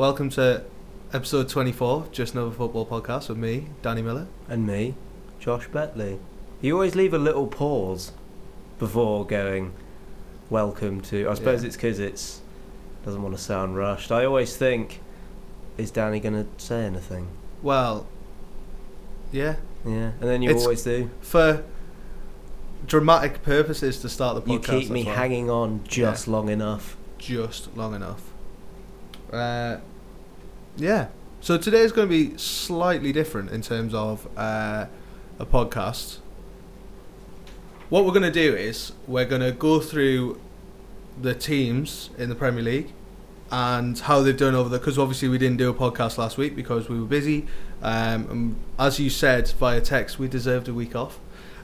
welcome to episode 24, Just Another Football Podcast with me, Danny Miller. And me, Josh Betley. You always leave a little pause before going, welcome to. I suppose Yeah. it's because it's doesn't want to sound rushed. I always think, is Danny going to say anything? Well, yeah, Yeah. And then you It's- always do. for dramatic purposes to start the podcast. You keep me hanging on just long enough. just long enough. Uh, yeah. So today's going to be slightly different in terms of uh, a podcast. What we're going to do is we're going to go through the teams in the Premier League and how they've done over the because obviously we didn't do a podcast last week because we were busy. Um, and as you said via text, we deserved a week off.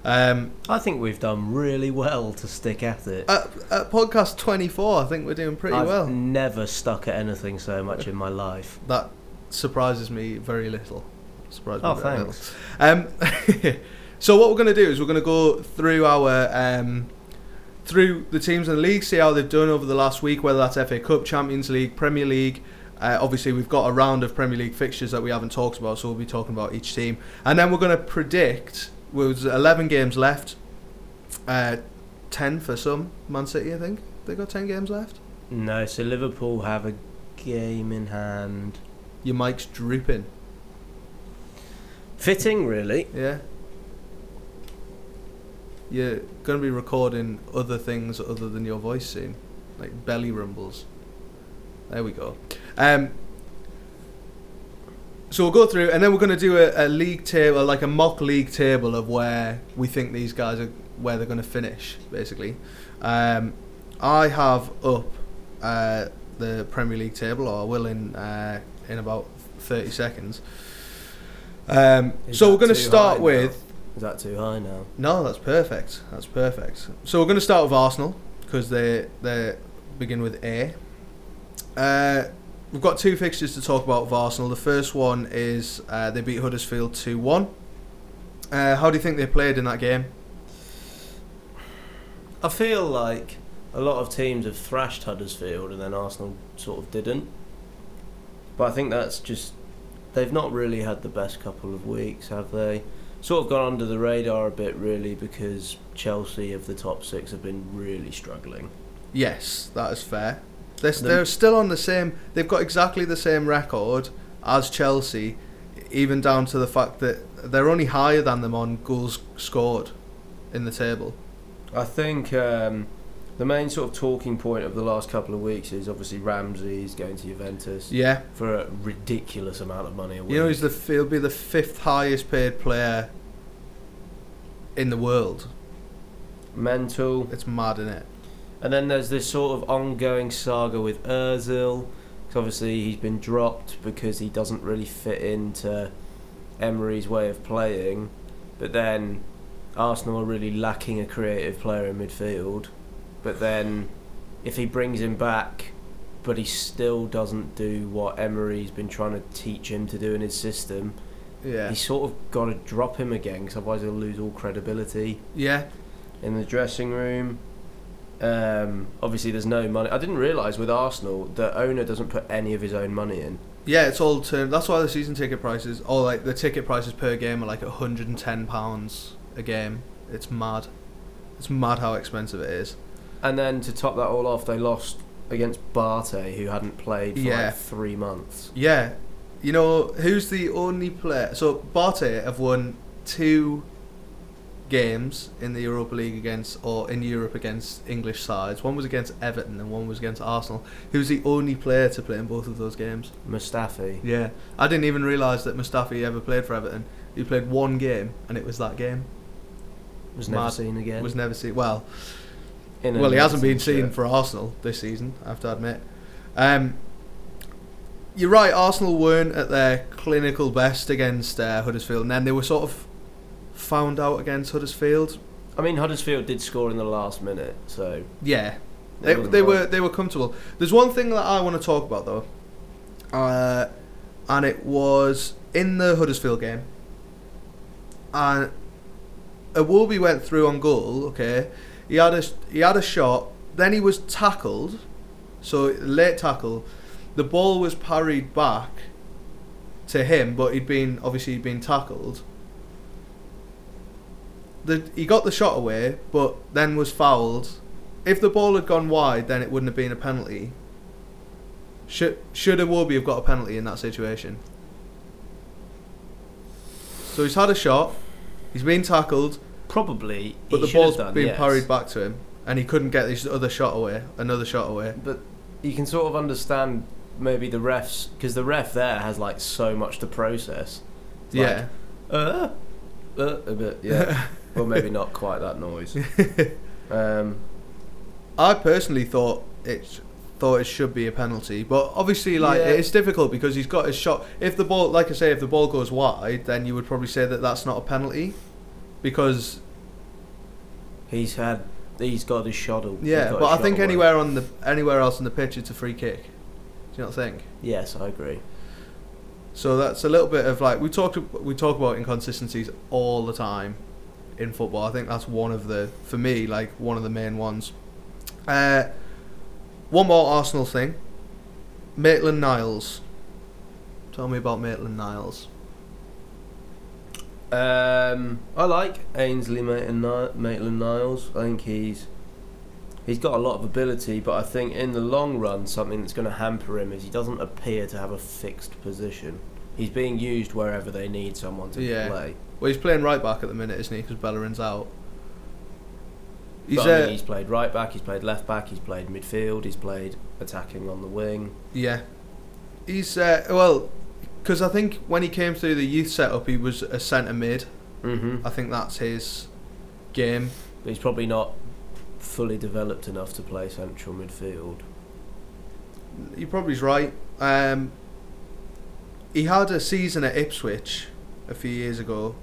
Um, I think we've done really well to stick at it. at, at podcast 24, I think we're doing pretty I've well. never stuck at anything so much in my life. that surprises me very little. Surprises me Oh, thanks. little. Um, so what we're going to do is we're going to go through our um, through the teams in the league, see how they've done over the last week, whether that's FA Cup, Champions League, Premier League. Uh, obviously, we've got a round of Premier League fixtures that we haven't talked about, so we'll be talking about each team, and then we're going to predict. There's 11 games left. Uh, 10 for some. Man City, I think they got 10 games left. No, so Liverpool have a game in hand. Your mic's drooping. Fitting, really. Yeah. You're going to be recording other things other than your voice soon, like belly rumbles. There we go. Um, so we'll go through, and then we're going to do a, a league table, like a mock league table of where we think these guys are, where they're going to finish, basically. Um, I have up uh, the Premier League table, or I will in uh, in about thirty seconds. Um, so we're going to start with. Is that too high now? No, that's perfect. That's perfect. So we're going to start with Arsenal because they they begin with A. Uh, we've got two fixtures to talk about with Arsenal. The first one is uh, they beat Huddersfield two one. Uh, how do you think they played in that game? I feel like a lot of teams have thrashed Huddersfield and then Arsenal sort of didn't. But I think that's just they've not really had the best couple of weeks, have they? Sort of gone under the radar a bit, really, because Chelsea of the top six have been really struggling. Yes, that is fair. They're, The- they're still on the same. They've got exactly the same record as Chelsea, even down to the fact that they're only higher than them on goals scored in the table. I think um, the main sort of talking point of the last couple of weeks is obviously Ramsey's going to Juventus Yeah, for a ridiculous amount of money a week. You know, he's the he'll be the fifth highest paid player in the world. mental. It's mad, isn't it? And then there's this sort of ongoing saga with Özil. 'cause obviously, he's been dropped because he doesn't really fit into Emery's way of playing. But then Arsenal are really lacking a creative player in midfield. But then if he brings him back, but he still doesn't do what Emery's been trying to teach him to do in his system, Yeah, he's sort of got to drop him again because otherwise he'll lose all credibility yeah, in the dressing room. Um, obviously, there's no money. I didn't realise with Arsenal, the owner doesn't put any of his own money in. yeah. It's all turned. That's why the season ticket prices, or like the ticket prices per game, are like hundred and ten pounds a game. It's mad. It's mad how expensive it is. And then to top that all off, they lost against BATE, who hadn't played for Yeah. like three months. Yeah, you know who's the only player? So BATE have won two games in the Europa League against, or in Europe against English sides. One was against Everton and one was against Arsenal. He was the only player to play in both of those games? Mustafi. Yeah, I didn't even realise that Mustafi ever played for Everton. He played one game, and it was that game. was never Mad. seen again. Was never seen. Well, In well, he hasn't been seen shirt. for Arsenal this season. I have to admit. Um, you're right. Arsenal weren't at their clinical best against uh, Huddersfield, and then they were sort of found out against Huddersfield. I mean, Huddersfield did score in the last minute, so Yeah, they, they were they were comfortable. There's one thing that I want to talk about though, uh, and it was in the Huddersfield game, and Iwobi went through on goal. Okay, he had a he had a shot. Then he was tackled, so late tackle. the ball was parried back to him, but he'd been obviously he'd been tackled. The, he got the shot away, but then was fouled. If the ball had gone wide, then it wouldn't have been a penalty. Should should Iwobi have got a penalty in that situation? So he's had a shot, he's been tackled, Probably, but he the ball's done, been yes. parried back to him, and he couldn't get this other shot away, another shot away. But you can sort of understand maybe the refs because the ref there has like so much to process. It's like, yeah. uh, uh, a bit, yeah. well, maybe not quite that noise. Um, I personally thought it thought it should be a penalty, but obviously, like Yeah. it's difficult because he's got his shot. If the ball, like I say, if the ball goes wide, then you would probably say that that's not a penalty, because he's had, he's got his shot. yeah. But I think away. anywhere on the anywhere else on the pitch, it's a free kick. Do you not think? Yes, I agree. So that's a little bit of like we talked we talk about inconsistencies all the time in football. I think that's one of the for me like one of the main ones. Uh, one more Arsenal thing. Maitland Niles. Tell me about Maitland Niles. Um, I like Ainsley Maitland- Maitland Niles. I think he's he's got a lot of ability, but I think in the long run, something that's going to hamper him is he doesn't appear to have a fixed position. He's being used wherever they need someone to Yeah. play. Well, he's playing right back at the minute, isn't he? Because Bellerin's out. He's But, I uh, mean, he's played right back, he's played left back, he's played midfield, he's played attacking on the wing. yeah. He's uh, well, because I think when he came through the youth setup, he was a centre mid. Mm-hmm. I think that's his game. But he's probably not fully developed enough to play central midfield. He probably's right. Um, he had a season at Ipswich a few years ago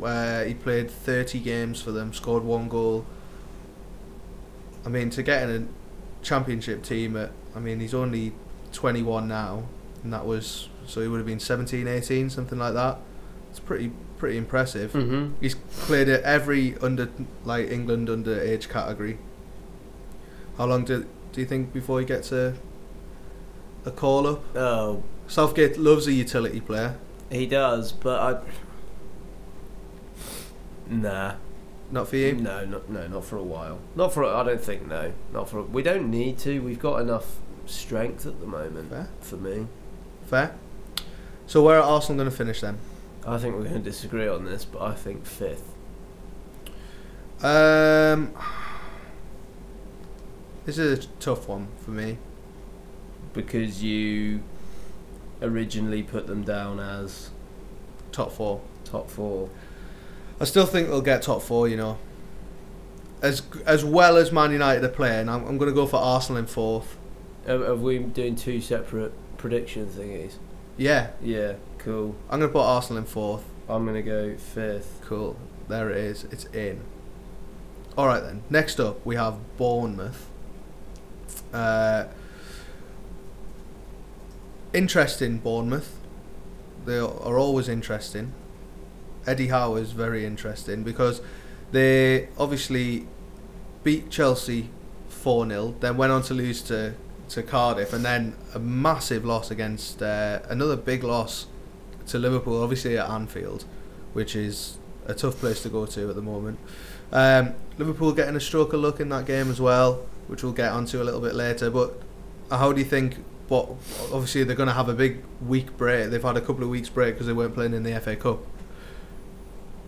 where he played 30 games for them, scored one goal. I mean, to get in a championship team at, I mean, he's only 21 now, and that was, so he would have been 17, 18, something like that. It's pretty, pretty impressive. Mm-hmm. He's played at every under, like England under age category. How long do do you think before he gets a a call up? Oh, Southgate loves a utility player. he does, but I. Nah, Not for you. no, not no, not for a while. Not for. I don't think no, not for. We don't need to. We've got enough strength at the moment. Fair. For me, Fair. So where are Arsenal going to finish then? I think we're going to disagree on this, but I think fifth. Um, this is a tough one for me. because you originally put them down as Top four. top four. I still think they'll get top four. You know, as as well as Man United are playing, I'm, I'm going to go for Arsenal in fourth. Are, are we doing two separate prediction thingies? Yeah, Yeah, cool. I'm going to put Arsenal in fourth. I'm gonna go fifth. Cool. There it is. It's in. All right then. Next up, we have Bournemouth. Uh, interesting Bournemouth. They are always interesting. Eddie Howe is very interesting because they obviously beat Chelsea 4 0, then went on to lose to, to Cardiff, and then a massive loss against uh, another big loss to Liverpool, obviously at Anfield, which is a tough place to go to at the moment. Um, Liverpool getting a stroke of luck in that game as well, which we'll get onto a little bit later. But how do you think? What obviously they're going to have a big week break. They've had a couple of weeks break because they weren't playing in the FA Cup.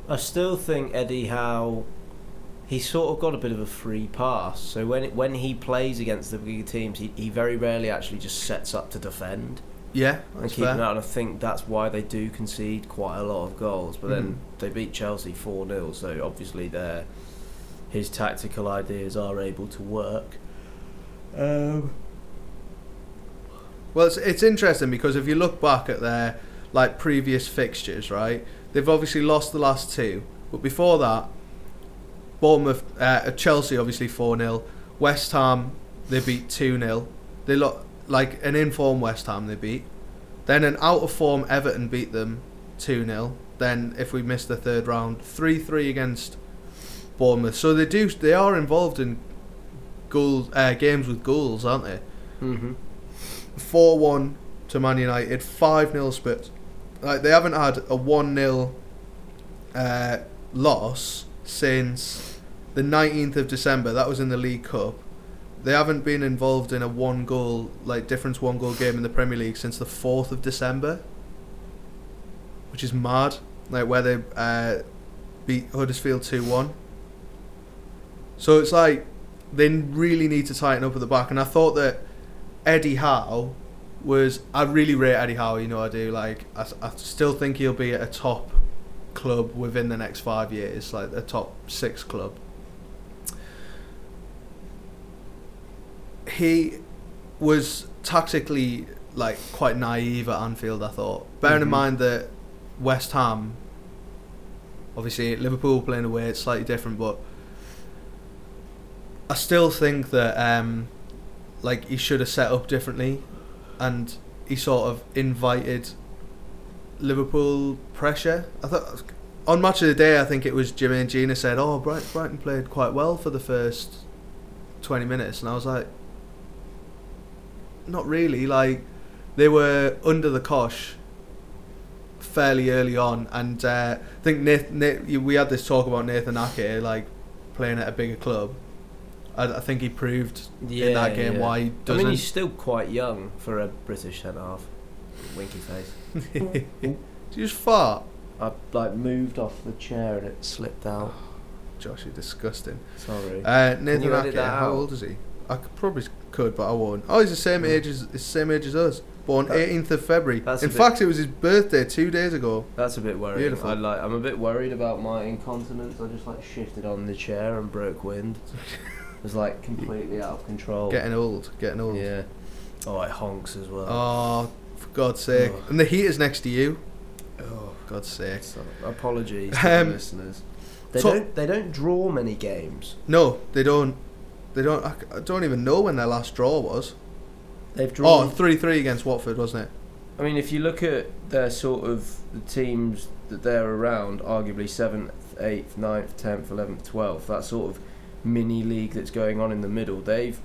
I still think Eddie Howe. He's sort of got a bit of a free pass. So when it, when he plays against the bigger teams, he, he very rarely actually just sets up to defend Yeah, and keep them fair. out. And I think that's why they do concede quite a lot of goals. But Mhm. then they beat Chelsea four 0 so obviously their his tactical ideas are able to work. Um, Well, it's, it's interesting because if you look back at their like previous fixtures, right, they've obviously lost the last two, but before that, Bournemouth, uh, Chelsea obviously four 0 West Ham they beat two 0 They look like an in-form West Ham they beat. Then an out-of-form Everton beat them two 0 Then if we miss the third round, three three against Bournemouth. So they do they are involved in goals uh, games with goals, aren't they? hmm four one to Man United, five 0 Spurs. Like they haven't had a one 0 uh, loss since the nineteenth of December. That was in the League Cup. They haven't been involved in a one goal like difference one goal game in the Premier League since the fourth of December, which is mad. Like where they uh, beat Huddersfield two one. So it's like they really need to tighten up at the back, and I thought that Eddie Howe was. I really rate Eddie Howe. You know, I do. Like I, I still think he'll be at a top club within the next five years, like a top six club. He was tactically like quite naive at Anfield. I thought, bearing in Mhm. mind that West Ham, obviously Liverpool playing away, it's slightly different, but I still think that um, like he should have set up differently, and he sort of invited Liverpool pressure. I thought on match of the day, I think it was Jermaine Jenas said, "Oh, Bright- Brighton played quite well for the first twenty minutes," and I was like, "Not really. Like they were under the cosh." fairly early on and uh, I think Nathan, we had this talk about Nathan Ake like playing at a bigger club I, I think he proved in that game yeah. why he I doesn't mean, he's still quite young for a British centre half. Winky face. Did you just fart I like moved off the chair and it slipped out. Josh you're disgusting Sorry. Uh, Nathan you edit Ake, that how out? old is he? I could, probably could, but I won't. Oh, he's the same Mm. age as he's the same age as us. Born That- 18th of February. that's In bit- fact, it was his birthday two days ago. That's a bit worrying. Beautiful. I like. I'm a bit worried about my incontinence. I just like shifted on the chair and broke wind. Was like completely out of control. Getting old, getting old. Yeah. Oh, it honks as well. Oh, for God's sake! Oh. And the heater's next to you. Oh, For God's sake! so- apologies to Um, the listeners. They so- don't. They don't draw many games. No, they don't. They don't. I, I don't even know when their last draw was. They've Oh, drawn. 3 3 against Watford, wasn't it? I mean, if you look at their sort of the teams that they're around, arguably seventh, eighth, 9th, tenth, eleventh, twelfth, that sort of mini league that's going on in the middle, they've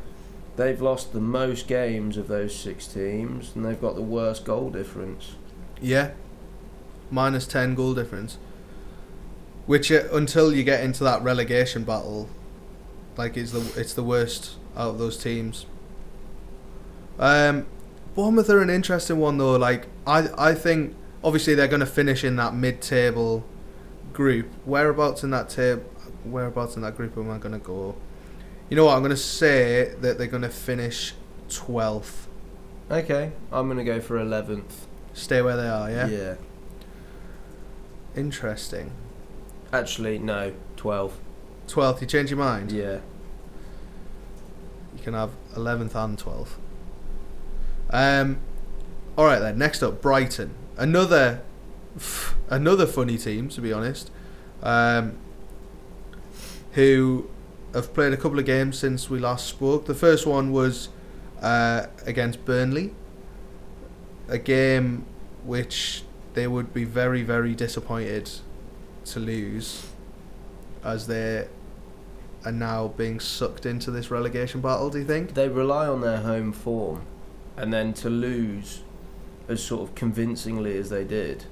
they've lost the most games of those six teams, and they've got the worst goal difference. Yeah. Minus 10 goal difference. Which, uh, until you get into that relegation battle, like, it's the, it's the worst out of those teams. Um, Bournemouth are an interesting one, though. Like, I, I think, obviously, they're going to finish in that mid table group. Whereabouts in that table? Whereabouts in that group am I going to go? You know what? I'm going to say that they're going to finish 12th. Okay, I'm gonna go for eleventh. Stay where they are, yeah? yeah. Interesting. Actually, no, twelve. 12th, you change your mind? Yeah. You can have 11th and 12th. Um, all right then. Next up, Brighton. Another, another funny team to be honest. Um, who have played a couple of games since we last spoke. The first one was uh, against Burnley. A game which they would be very very disappointed to lose, as they are now being sucked into this relegation battle. Do you think? They rely on their home form, and then to lose as sort of convincingly as they did.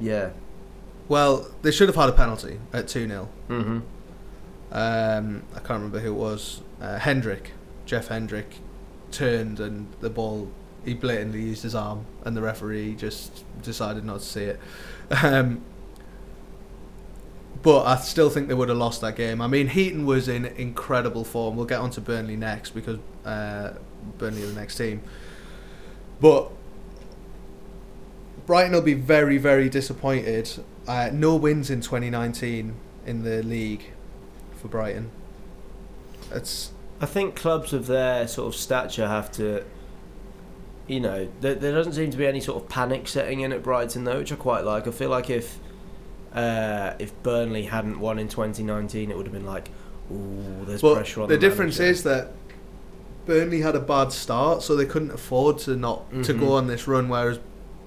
Yeah. Well, they should have had a penalty at 2 0. Mm-hmm. Um, I can't remember who it was. Uh, Hendrick, Jeff Hendrick, turned and the ball, he blatantly used his arm, and the referee just decided not to see it. Um, but I still think they would have lost that game. I mean, Heaton was in incredible form. We'll get on to Burnley next because uh, Burnley are the next team. But Brighton will be very, very disappointed. Uh, no wins in 2019 in the league for Brighton. It's I think clubs of their sort of stature have to, you know, there, there doesn't seem to be any sort of panic setting in at Brighton though, which I quite like. I feel like if uh, if Burnley hadn't won in 2019, it would have been like, ooh, there's but pressure on the the difference manager. is that Burnley had a bad start, so they couldn't afford to not to Mhm. go on this run. Whereas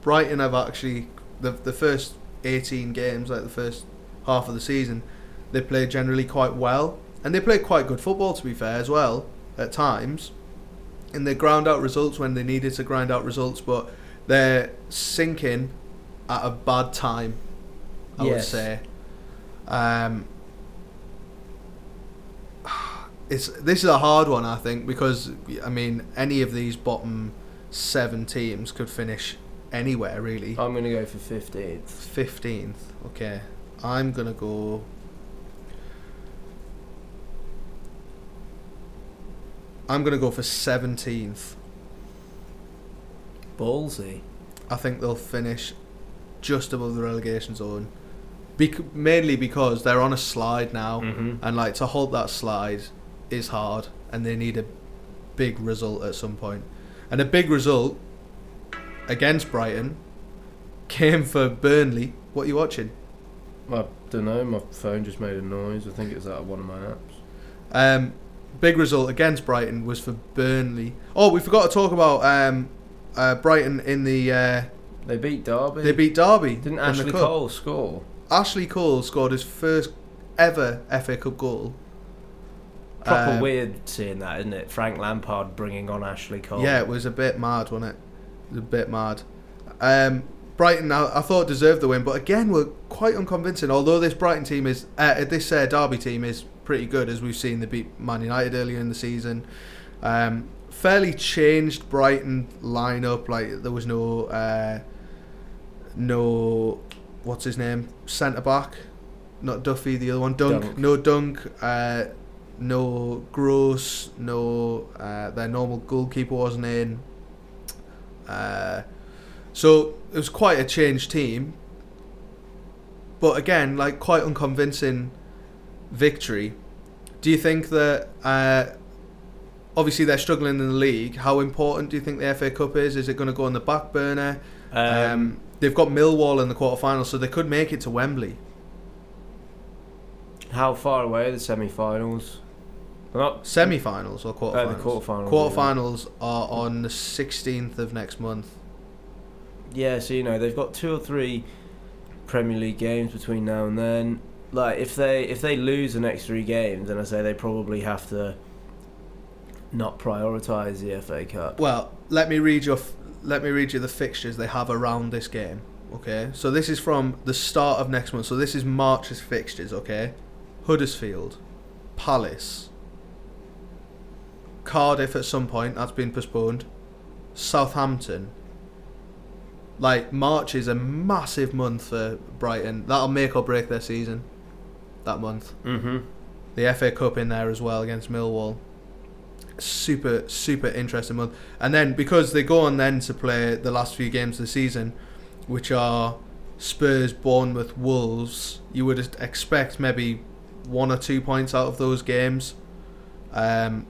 Brighton have actually the the first 18 games, like the first half of the season, they played generally quite well. and they play quite good football to be fair as well at times, and they ground out results when they needed to grind out results, but they're sinking at a bad time. I would say. Um, it's this is a hard one, I think, because I mean any of these bottom seven teams could finish anywhere really. I'm going to go for 15th. Fifteenth. Okay, I'm gonna go. I'm gonna go for seventeenth. Ballsy. I think they'll finish just above the relegation zone. Bec- mainly because they're on a slide now, Mm-hmm. and like to hold that slide is hard, and they need a big result at some point. And a big result against Brighton came for Burnley. What are you watching? I don't know. My phone just made a noise. I think it's out of one of my apps. Um, big result against Brighton was for Burnley. Oh, we forgot to talk about um, uh, Brighton in the. Uh, They beat Derby. they beat Derby. Didn't Ashley. Cole score? Ashley Cole scored his first ever FA Cup goal. Proper Um, weird seeing that, isn't it? Frank Lampard bringing on Ashley Cole. Yeah, it was a bit mad, wasn't it? A bit mad. Um, Brighton, I, I thought deserved the win, but again, were quite unconvincing. Although this Brighton team is, uh, this uh, Derby team is pretty good, as we've seen. They beat Man United earlier in the season. Um, fairly changed Brighton lineup. Like there was no, uh, no, what's his name, centre back, not Duffy, the other one, Dunk. Dunk. No Dunk. Uh, no Gross, no uh, their normal goalkeeper wasn't in. Uh, so it was quite a changed team. But again, like quite unconvincing victory. Do you think that uh, obviously they're struggling in the league? How important do you think the FA Cup is? Is it going to go on the back burner? Um, Um, they've got Millwall in the quarterfinals, so they could make it to Wembley. how far away are the semi-finals? Not Semi-finals or quarterfinals? Uh, the quarterfinals, Quarterfinals are on the 16th of next month. Yeah, so you know they've got two or three Premier League games between now and then. Like if they if they lose the next three games, then I say they probably have to not prioritise the FA Cup. Well, let me read your f- let me read you the fixtures they have around this game. Okay, so this is from the start of next month. So this is March's fixtures. Okay, Huddersfield, Palace, Cardiff at some point that's been postponed, Southampton. Like March is a massive month for Brighton. That'll make or break their season. That month Mm-hmm. the FA Cup in there as well against Millwall. Super, super interesting month. And then because they go on then to play the last few games of the season, which are Spurs, Bournemouth, Wolves, you would expect maybe one or two points out of those games. Um,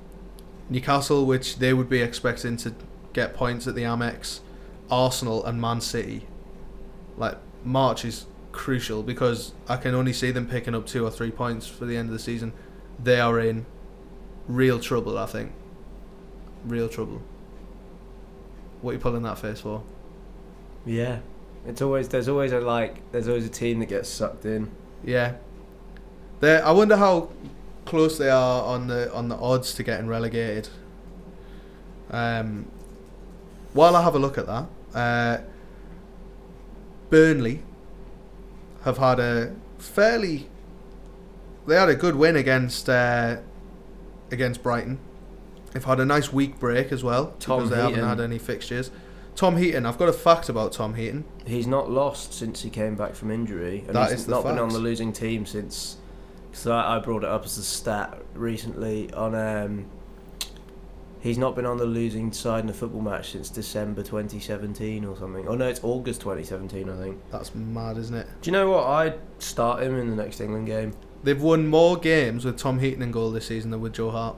Newcastle, which they would be expecting to get points at the Amex, Arsenal and Man City. Like March is crucial because I can only see them picking up two or three points for the end of the season. They are in real trouble, I think. Real trouble. What are you pulling that face for? Yeah, it's always there's always a like there's always a team that gets sucked in. Yeah. They I wonder how close they are on the on the odds to getting relegated. Um while I have a look at that, uh Burnley have had a fairly they had a good win against uh, against Brighton. They've had a nice week break as well Tom because they haven't had any fixtures. Tom Heaton, I've got a fact about Tom Heaton. He's not lost since he came back from injury, and That he's not been on the losing team since. Because I, I brought it up as a stat recently on. Um, he's not been on the losing side in a football match since December 2017 or something. Oh no, it's August 2017, I think. That's mad, isn't it? Do you know what? I'd start him in the next England game. They've won more games with Tom Heaton in goal this season than with Joe Hart.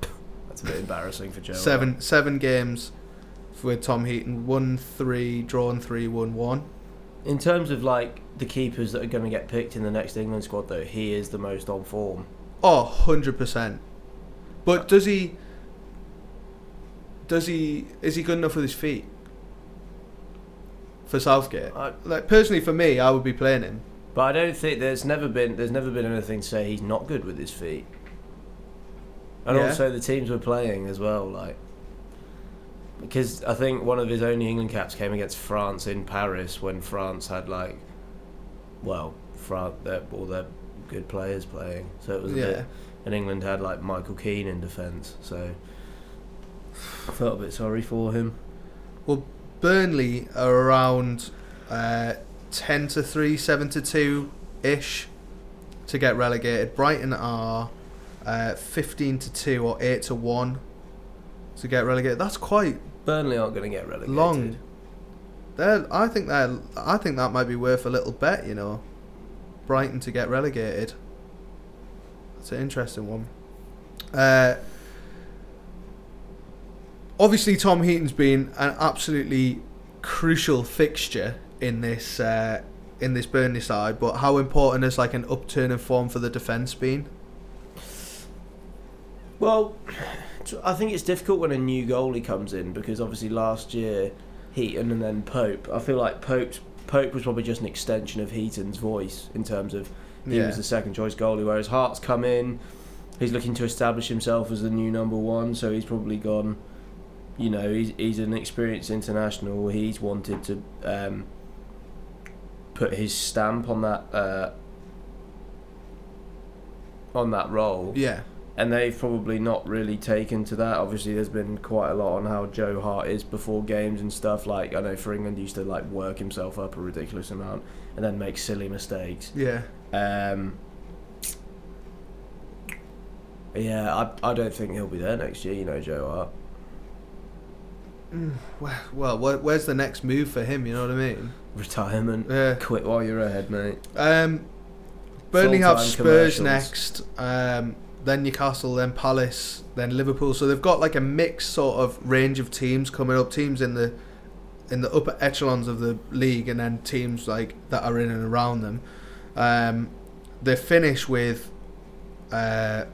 That's a bit embarrassing for Joe. Seven seven games with Tom Heaton. Won three, drawn three, won one. In terms of like the keepers that are going to get picked in the next England squad, though, he is the most on form. Oh, 100%. But uh, does he does he is he good enough with his feet? For Southgate? I, Like personally for me, I would be playing him. But I don't think there's never been there's never been anything to say he's not good with his feet. And Yeah. also the teams we're playing as well, like because I think one of his only England caps came against France in Paris when France had like, well, France all their good players playing, so it was a Yeah. bit, and England had like Michael Keane in defence, so I felt a bit sorry for him. Well, Burnley are around uh, 10 to 3, 7 to 2 ish to get relegated. Brighton are uh, 15 to 2 or 8 to 1 to get relegated. That's quite Burnley aren't going to get relegated. long. They're, I think that I think that might be worth a little bet, you know. Brighton to get relegated. That's an interesting one. Uh, obviously, Tom Heaton's been an absolutely crucial fixture in this uh, in this Burnley side. But how important has like an upturn in form for the defence been? Well, I think it's difficult when a new goalie comes in because obviously last year Heaton and then Pope. I feel like Pope's Pope was probably just an extension of Heaton's voice in terms of he Yeah. was the second choice goalie, whereas Hart's come in. He's looking to establish himself as the new number one, so he's probably gone. You know, he's he's an experienced international. He's wanted to um, put his stamp on that uh, on that role Yeah, and they've probably not really taken to that. Obviously, there's been quite a lot on how Joe Hart is before games and stuff. Like I know for England, he used to like work himself up a ridiculous amount and then make silly mistakes. yeah. Um, yeah, I I don't think he'll be there next year. You know, Joe Hart. Mm, Well, well, where's the next move for him? You know what I mean? Retirement. Yeah. Quit while you're ahead, mate. Um, Burnley have Spurs next, um, then Newcastle, then Palace, then Liverpool. So they've got like a mixed sort of range of teams coming up. Teams in the in the upper echelons of the league, and then teams like that are in and around them. Um, they finish with uh,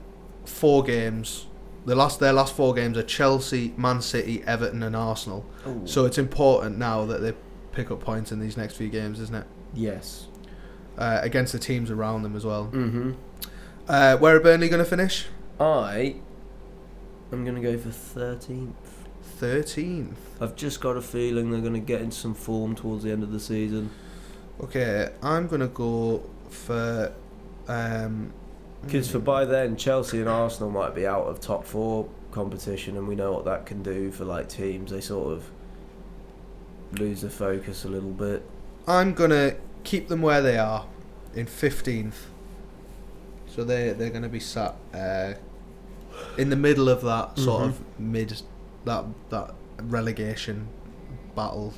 four games. The last their last four games are Chelsea, Man City, Everton, and Arsenal. So it's important now that they pick up points in these next few games, isn't it? yes. Uh, against the teams around them as well. Mm-hmm. Uh, where are Burnley going to finish? I. I'm gonna go for thirteenth. 13th. I've just got a feeling they're gonna get into some form towards the end of the season. Okay, I'm going to go for. Um, Because for by then, Chelsea and Arsenal might be out of top four competition, and we know what that can do for like teams. They sort of lose the focus a little bit. I'm going to keep them where they are in 15th. So they, they're going to be sat uh, in the middle of that sort Mhm. of mid. That, that relegation battle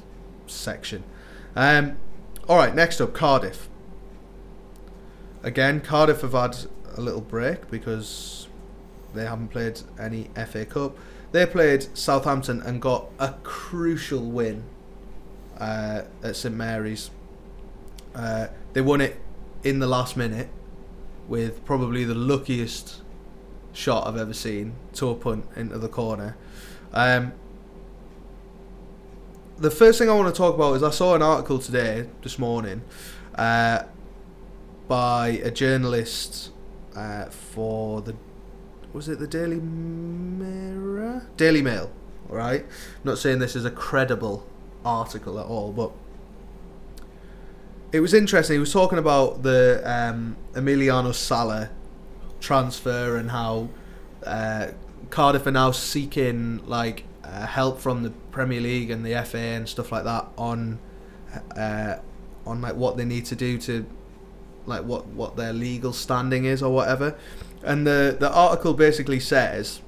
section. Um, Alright, next up Cardiff. Again, Cardiff have had a little break because they haven't played any FA Cup. They played Southampton and got a crucial win uh, at St Mary's. Uh, they won it in the last minute with probably the luckiest shot I've ever seen to a punt into the corner. Um, the first thing I want to talk about is I saw an article today, this morning, uh, by a journalist uh, for the was it the Daily Mirror? Daily Mail, right. not saying this is a credible article at all, but it was interesting. He was talking about the um, Emiliano Sala transfer and how uh, Cardiff are now seeking like uh, help from the Premier League and the FA and stuff like that on uh, on like what they need to do to like what what their legal standing is or whatever. And the the article basically says,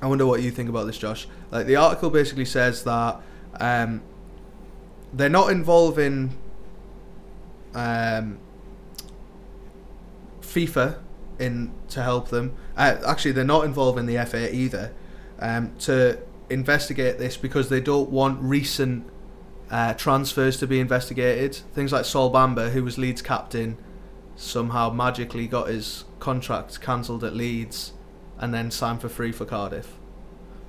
I wonder what you think about this, Josh. Like the article basically says that um, they're not involving um, FIFA in to help them. Uh, actually, they're not involved in the FA either um, to investigate this because they don't want recent uh, transfers to be investigated. Things like Sol Bamba, who was Leeds captain, somehow magically got his contract cancelled at Leeds and then signed for free for Cardiff.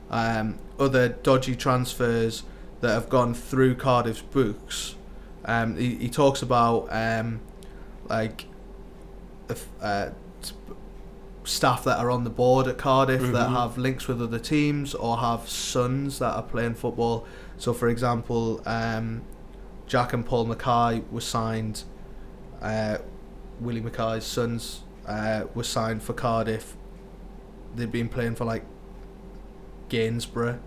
Um, other dodgy transfers that have gone through Cardiff's books. Um, he, he talks about um, like uh, staff that are on the board at Cardiff that Mhm. have links with other teams or have sons that are playing football. So, for example, um, Jack and Paul McKay were signed. Uh, Willie McKay's sons uh, were signed for Cardiff. They'd been playing for like Gainsborough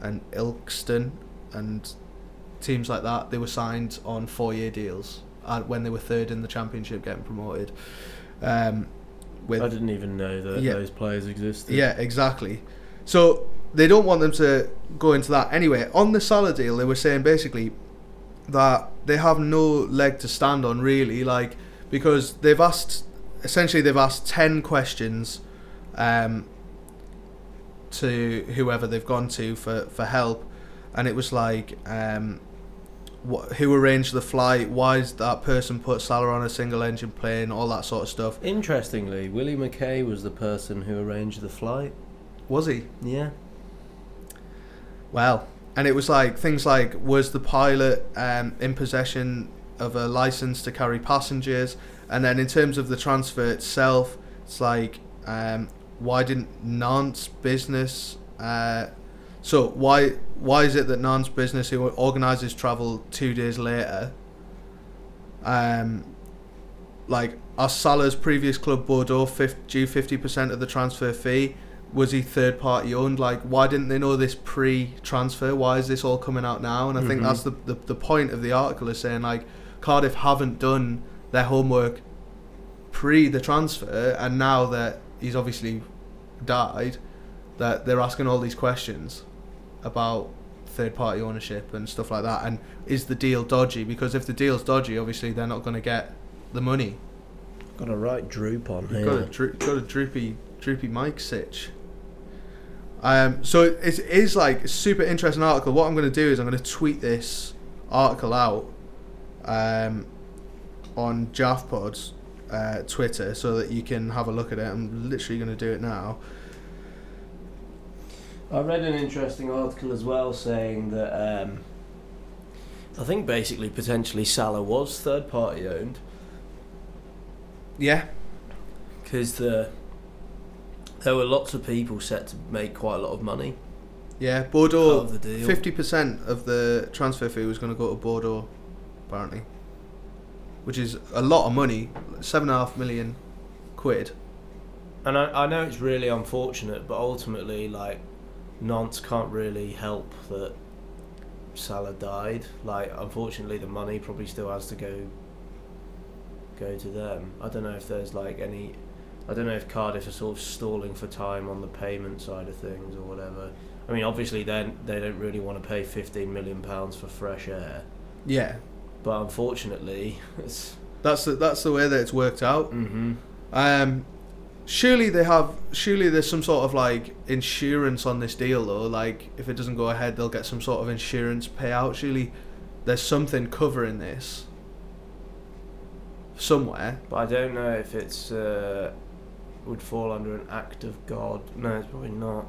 and Ilkeston and teams like that. They were signed on four-year deals uh, when they were third in the championship, getting promoted. Um, with I didn't even know that Yeah. those players existed. yeah, exactly. So they don't want them to go into that. Anyway, on the Sala deal, they were saying basically that they have no leg to stand on, really, like because they've asked essentially they've asked ten questions um, to whoever they've gone to for, for help, and it was like. Um, what, who arranged the flight? Why is that person put Sala on a single engine plane? All that sort of stuff. Interestingly, Willie McKay was the person who arranged the flight. Was he? Yeah. Well, and it was like things like was the pilot um, in possession of a license to carry passengers, and then in terms of the transfer itself, it's like um, why didn't Nantes business? Uh, so why why is it that Nantes business who organises travel two days later? Um, like are Sala's previous club Bordeaux fif- due fifty percent of the transfer fee? was he third party owned? Like, why didn't they know this pre transfer? Why is this all coming out now? And I think Mhm. that's the, the the point of the article is saying like Cardiff haven't done their homework pre the transfer, and now that he's obviously died, that they're asking all these questions about third party ownership and stuff like that. And is the deal dodgy? Because if the deal's dodgy, obviously they're not going to get the money. Got a right droop on Got a, dro- got a droopy, droopy mic sitch. Um, so it it is like a super interesting article. What I'm going to do is I'm going to tweet this article out um, on JaffPod's uh, Twitter so that you can have a look at it. I'm literally going to do it now. I read an interesting article as well saying that um, I think basically potentially Sala was third party owned Yeah, because the there were lots of people set to make quite a lot of money yeah. Bordeaux. of the deal. Fifty percent of the transfer fee was going to go to Bordeaux, apparently, which is a lot of money. Seven and a half million quid. And I, I know it's really unfortunate, but ultimately, like, Nantes can't really help that Sala died. Like, unfortunately, the money probably still has to go go to them. I don't know if there's like any. I don't know if Cardiff are sort of stalling for time on the payment side of things or whatever. I mean, obviously, then they don't really want to pay 15 million pounds for fresh air, Yeah, but unfortunately, it's. that's the, that's the way that it's worked out. Mm-hmm. Um, surely they have. Surely there's some sort of like insurance on this deal though. Like if it doesn't go ahead, they'll get some sort of insurance payout. Surely there's something covering this somewhere. But I don't know if it's uh, would fall under an act of God. No, it's probably not.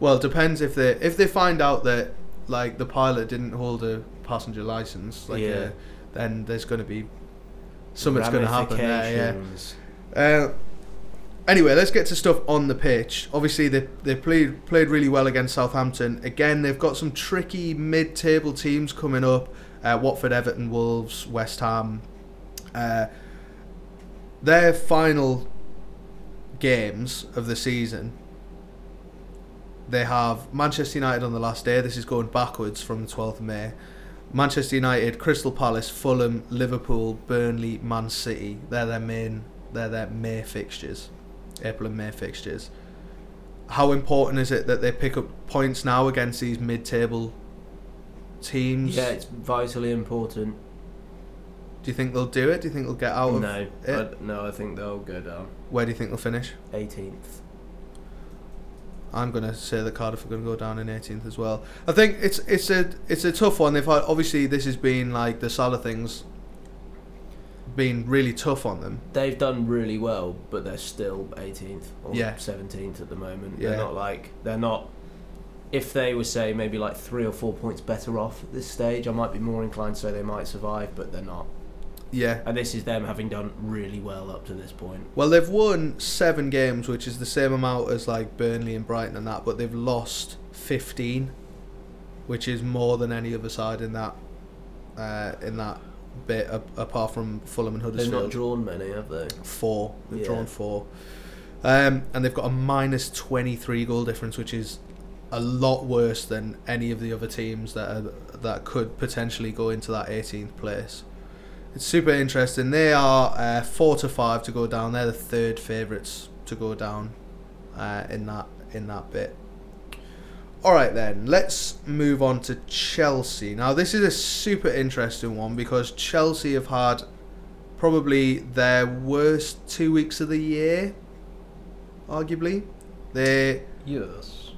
Well, it depends if they if they find out that like the pilot didn't hold a passenger license, like Yeah. uh, then there's going to be something's going to happen there. Yeah. Uh, anyway, let's get to stuff on the pitch. Obviously, they they played played really well against Southampton. Again, they've got some tricky mid-table teams coming up: uh, Watford, Everton, Wolves, West Ham. Uh, their final games of the season. They have Manchester United on the last day. This is going backwards from the 12th of May. Manchester United, Crystal Palace, Fulham, Liverpool, Burnley, Man City. They're their main. They're their May fixtures, April and May fixtures. How important is it that they pick up points now against these mid-table teams? Yeah, it's vitally important. Do you think they'll do it? Do you think they'll get out of no, it? I, no, I think they'll go down. Where do you think they'll finish? 18th. I'm gonna say that Cardiff are gonna go down in 18th as well. I think it's it's a it's a tough one. They've had obviously this has been like the Sala things been really tough on them. They've done really well, but they're still 18th or Yeah. 17th at the moment. Yeah. They're not like they're not. If they were say maybe like three or four points better off at this stage, I might be more inclined to say they might survive, but they're not. Yeah. and this is them having done really well up to this point. Well, they've won seven games, which is the same amount as like Burnley and Brighton and that, but they've lost fifteen, which is more than any other side in that uh, in that bit, a- apart from Fulham and Huddersfield. They've not drawn many, have they? four. They've Yeah. drawn four. Um, and they've got a minus 23 goal difference, which is a lot worse than any of the other teams that are, that could potentially go into that 18th place. It's super interesting. They are uh, four to five to go down. They're the third favourites to go down uh, in that in that bit. All right, then let's move on to Chelsea. Now, this is a super interesting one because Chelsea have had probably their worst two weeks of the year, arguably. They Yes.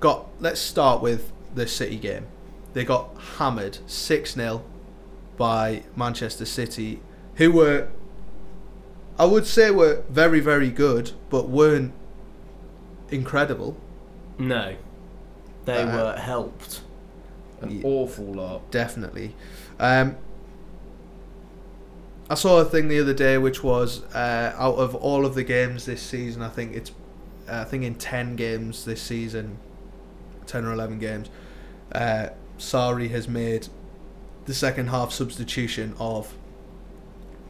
got, let's start with the City game. They got hammered 6 0 by Manchester City, who were, I would say, were very, very good, but weren't incredible. No, they Uh, were helped an Ye- awful lot. definitely. Um, I saw a thing the other day which was uh, out of all of the games this season, I think it's, I think in ten games this season, ten or eleven games, uh, Sarri has made the second half substitution of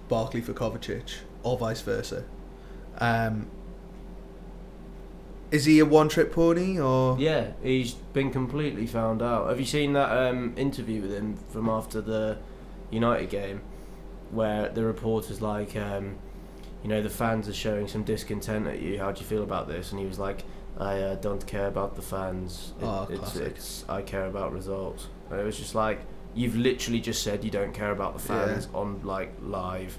Barkley for Kovacic, or vice versa. Um, is he a one-trick pony or? Yeah, he's been completely found out. Have you seen that um, interview with him from after the United game, where the reporter's like, um, you know, the fans are showing some discontent at you. How do you feel about this? And he was like, I uh, don't care about the fans. It- Oh, it's, classic. it's I care about results. And it was just like you've literally just said you don't care about the Yeah. fans on like live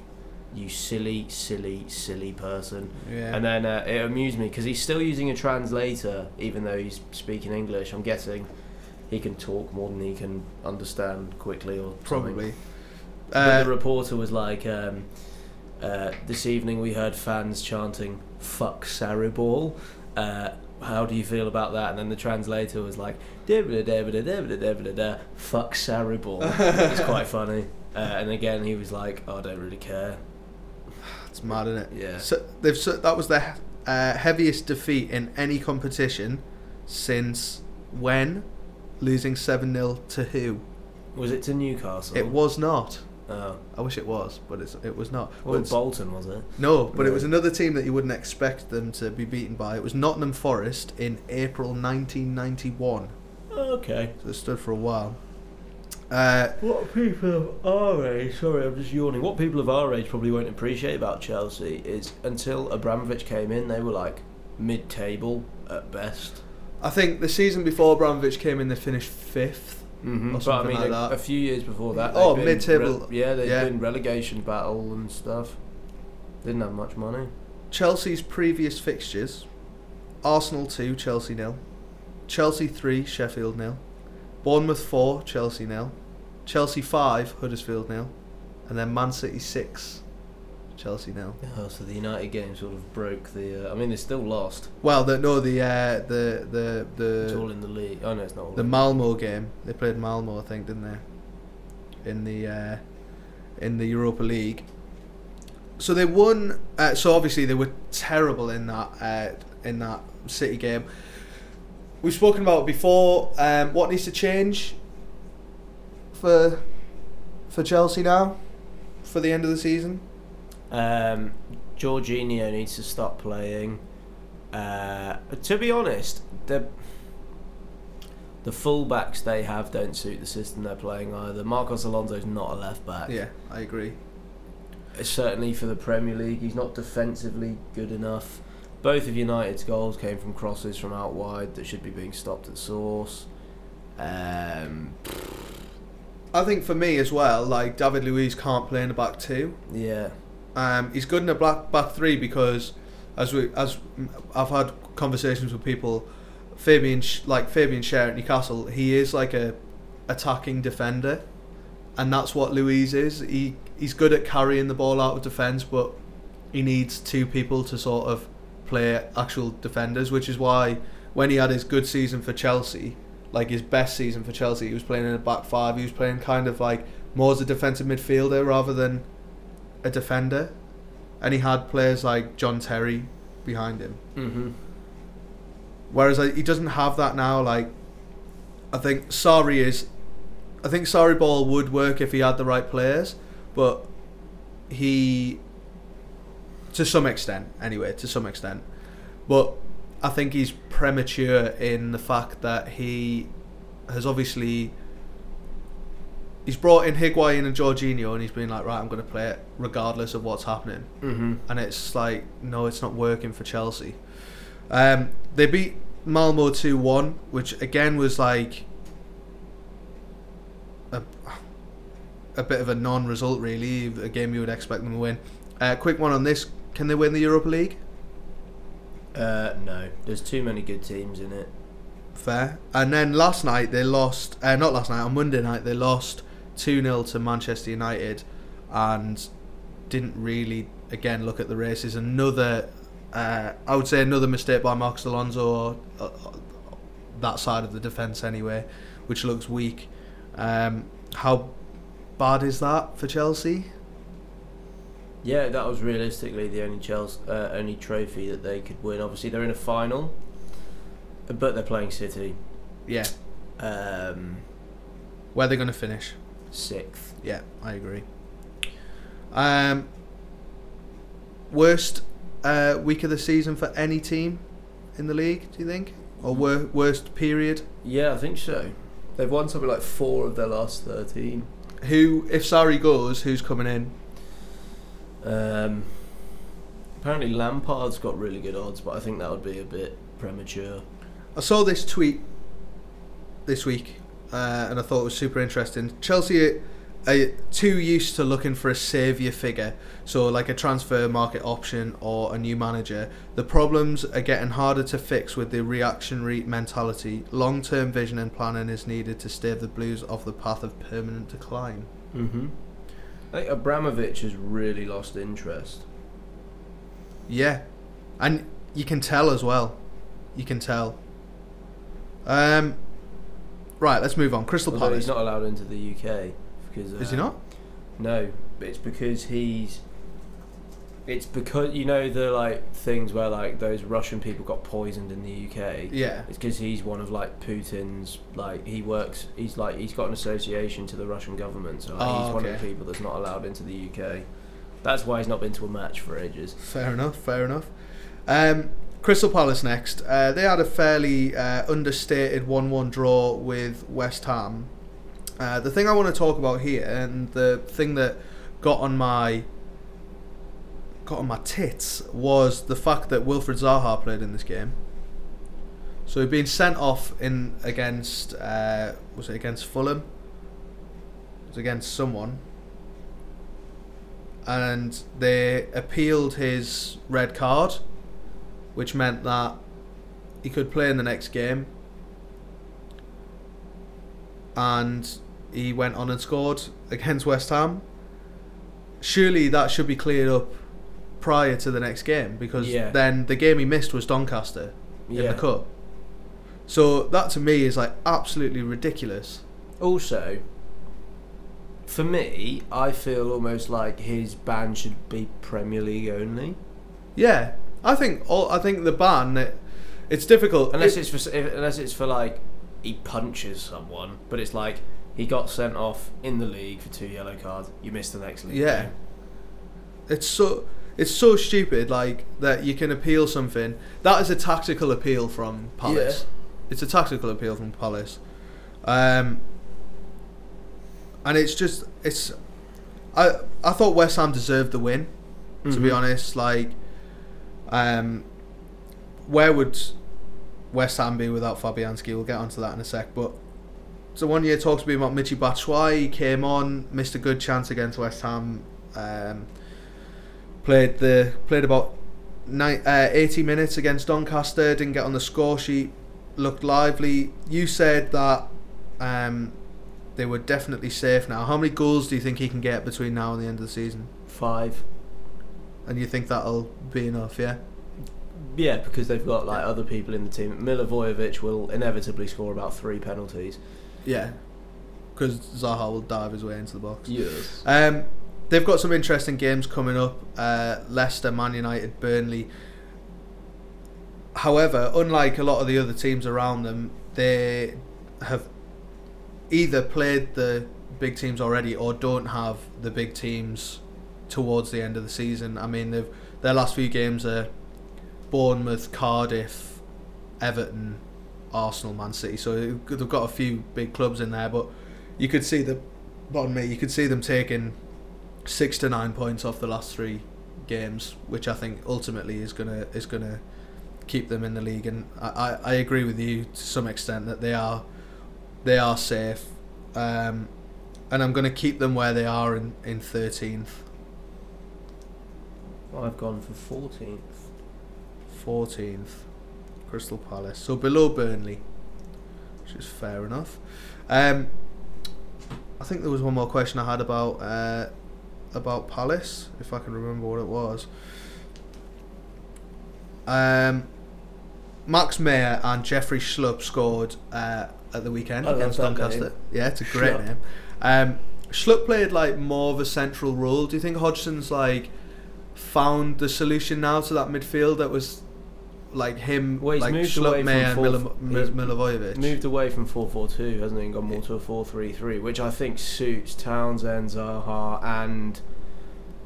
you silly, silly, silly person. Yeah. And then uh, it amused me because he's still using a translator, even though he's speaking English. I'm guessing he can talk more than he can understand quickly or probably. Uh, the reporter was like, um, uh, "This evening we heard fans chanting fuck Sarriball." Uh, how do you feel about that? And then the translator was like, fuck Sarriball. it's quite funny. Uh, and again, he was like, oh, I don't really care it's mad, isn't it? Yeah. So they've so that was their uh, heaviest defeat in any competition since when losing seven 0 to who? Was it to Newcastle? It was not. Oh. I wish it was, but it's, it was not. Well, But Bolton was it? no, but it was another team that you wouldn't expect them to be beaten by. It was Nottingham Forest in April 1991. Okay. So it stood for a while. Uh, What people of our age, sorry, I'm just yawning. What people of our age probably won't appreciate about Chelsea is until Abramovich came in, they were like mid-table at best. I think the season before Abramovich came in, they finished fifth. Mm-hmm. Or But I something mean, like a, that. a few years before that, Oh, mid-table. re- yeah, they'd Yeah. been relegation battle and stuff. Didn't have much money. Chelsea's previous fixtures Arsenal 2, Chelsea nil. Chelsea 3, Sheffield nil. Bournemouth 4, Chelsea nil. Chelsea 5, Huddersfield nil. And then Man City 6, Chelsea nil. Oh, so the United game sort of broke the. Uh, I mean, they still lost. Well, the, no, the uh, the the It's all in the league. Oh no, it's not. All the in Malmo game. They played Malmo, I think, didn't they? In the uh, in the Europa League. So they won. Uh, so obviously they were terrible in that uh, in that City game. We've spoken about it before. Um, what needs to change for for Chelsea now for the end of the season? Um, Jorginho needs to stop playing. Uh, to be honest, the the fullbacks they have don't suit the system they're playing either. Marcos Alonso's not a left back. Yeah, I agree. Certainly for the Premier League, he's not defensively good enough. Both of United's goals came from crosses from out wide that should be being stopped at source. Um, I think for me as well, like David Luiz can't play in the back two. yeah, Um, he's good in a black back three because, as we as I've had conversations with people, Fabian like Fabian Schär at Newcastle, he is like a attacking defender, and that's what Luiz is. He he's good at carrying the ball out of defence, but he needs two people to sort of play actual defenders, which is why when he had his good season for Chelsea, like his best season for Chelsea, he was playing in a back five. He was playing kind of like more as a defensive midfielder rather than a defender, and he had players like John Terry behind him. Mm-hmm. Whereas like, he doesn't have that now. Like, I think Sarri is, I think Sarri ball would work if he had the right players, but he, to some extent, anyway, to some extent, but I think he's premature in the fact that he has obviously. He's brought in Higuain and Jorginho, and he's been like, right, I'm going to play it regardless of what's happening Mm-hmm. and it's like no, it's not working for Chelsea. Um, they beat Malmo two one, which again was like a, a bit of a non-result, really. A game you would expect them to win. Uh, quick one on this: Can they win the Europa League? Uh, no, there's too many good teams in it. Fair. And then last night they lost. Uh, not last night. On Monday night they lost two 0 to Manchester United, and didn't really again look at the races. Another, uh, I would say another mistake by Marcos Alonso, uh, uh, that side of the defence anyway, which looks weak. Um, how bad is that for Chelsea? Yeah, that was realistically the only Chelsea, uh, only trophy that they could win. Obviously, they're in a final, but they're playing City. Yeah. Um, Where they're going to finish? sixth. Yeah, I agree. Um, worst uh, week of the season for any team in the league? Do you think, or wor- worst period? Yeah, I think so. They've won something like four of their last thirteen. Who, if Sarri goes, who's coming in? Um, apparently, Lampard's got really good odds, but I think that would be a bit premature. I saw this tweet this week, uh, and I thought it was super interesting. Chelsea are too used to looking for a saviour figure, so like a transfer market option or a new manager. The problems are getting harder to fix with the reactionary mentality. Long term vision and planning is needed to stave the Blues off the path of permanent decline. Mm-hmm. I think Abramovich has really lost interest. Yeah, and you can tell as well. You can tell. Um, right, let's move on. Crystal Although Palace. he's not allowed into the UK because Is he uh, not? No, but it's because he's. It's because you know the like things where like those Russian people got poisoned in the UK. Yeah. It's because he's one of like Putin's like he works. He's like he's got an association to the Russian government, so like, Oh, he's one of the people that's not allowed into the UK. That's why he's not been to a match for ages. Fair enough. Fair enough. Um, Crystal Palace next. Uh, they had a fairly uh, understated one-one draw with West Ham. Uh, the thing I want to talk about here, and the thing that got on my got on my tits, was the fact that Wilfried Zaha played in this game. So he'd been sent off in against uh, was it against Fulham? It was against someone and they appealed his red card, which meant that he could play in the next game. And he went on and scored against West Ham. Surely that should be cleared up prior to the next game because Yeah. then the game he missed was Doncaster in Yeah. the cup. So that to me is like absolutely ridiculous. Also, for me, I feel almost like his ban should be Premier League only, Yeah, I think all I think the ban it, it's difficult unless It- it's for unless it's for like he punches someone, but it's like he got sent off in the league for two yellow cards. You missed the next league. Yeah. game. It's so it's so stupid, like that you can appeal something. That is a tactical appeal from Palace. It's a tactical appeal from Palace, um, and it's just it's. I I thought West Ham deserved the win. To be Mhm. honest, like, um, where would West Ham be without Fabianski? We'll get onto that in a sec, but. So one year talks to me about Michy Batshuayi. He came on, missed a good chance against West Ham. Um, played the played about nine, uh, 80 minutes against Doncaster. Didn't get on the score sheet. Looked lively. You said that um, they were definitely safe now. How many goals do you think he can get between now and the end of the season? Five. And you think that'll be enough? Yeah. Yeah, because they've got like other people in the team. Milivojevic will inevitably score about three penalties. Yeah. because Zaha will dive his way into the box. Yes. Um, they've got some interesting games coming up. Uh, Leicester, Man United, Burnley. However, unlike a lot of the other teams around them, they have either played the big teams already or don't have the big teams towards the end of the season. I mean, they've their last few games are Bournemouth, Cardiff, Everton, Arsenal, Man City. So they've got a few big clubs in there, but you could see the, pardon me, you could see them taking six to nine points off the last three games, which I think ultimately is gonna is gonna keep them in the league. And I, I, I agree with you to some extent that they are they are safe, um, and I'm gonna keep them where they are in in thirteenth. I've gone for fourteenth. 14th, Crystal Palace. So below Burnley, which is fair enough. Um, I think there was one more question I had about uh, about Palace, if I can remember what it was. Um, Max Mayer and Jeffrey Schlupp scored uh, at the weekend I against Doncaster. Yeah, it's a great Schlupp. name. Um, Schlupp played like more of a central role. Do you think Hodgson's like found the solution now to that midfield that was like him, Well, like moved away Schlupp, from Mayer, four- Milo- Mi- he's Milivojevic? Moved away from 4-4-2, hasn't he? And gone more to a 4-3-3, which I think suits Townsend, Zaha, and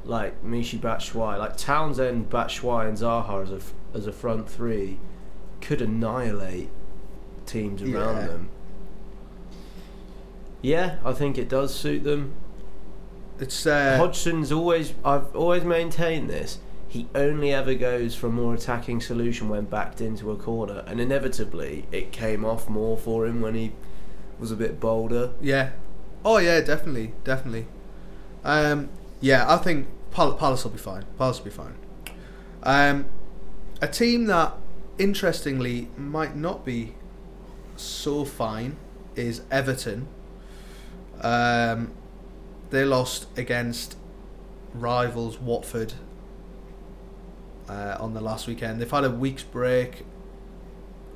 like Michy Batshuayi. Like Townsend, Batshuayi, and Zaha as a as a front three could annihilate teams around Yeah. them. Yeah, I think it does suit them. It's uh, Hodgson's always I've always maintained this. He only ever goes for a more attacking solution when backed into a corner, and inevitably it came off more for him when he was a bit bolder. Yeah. Oh yeah, definitely, definitely. Um, yeah, I think Pal- Palace will be fine. Palace will be fine. Um, a team that, interestingly, might not be so fine is Everton. Um, they lost against rivals Watford uh, on the last weekend. They've had a week's break.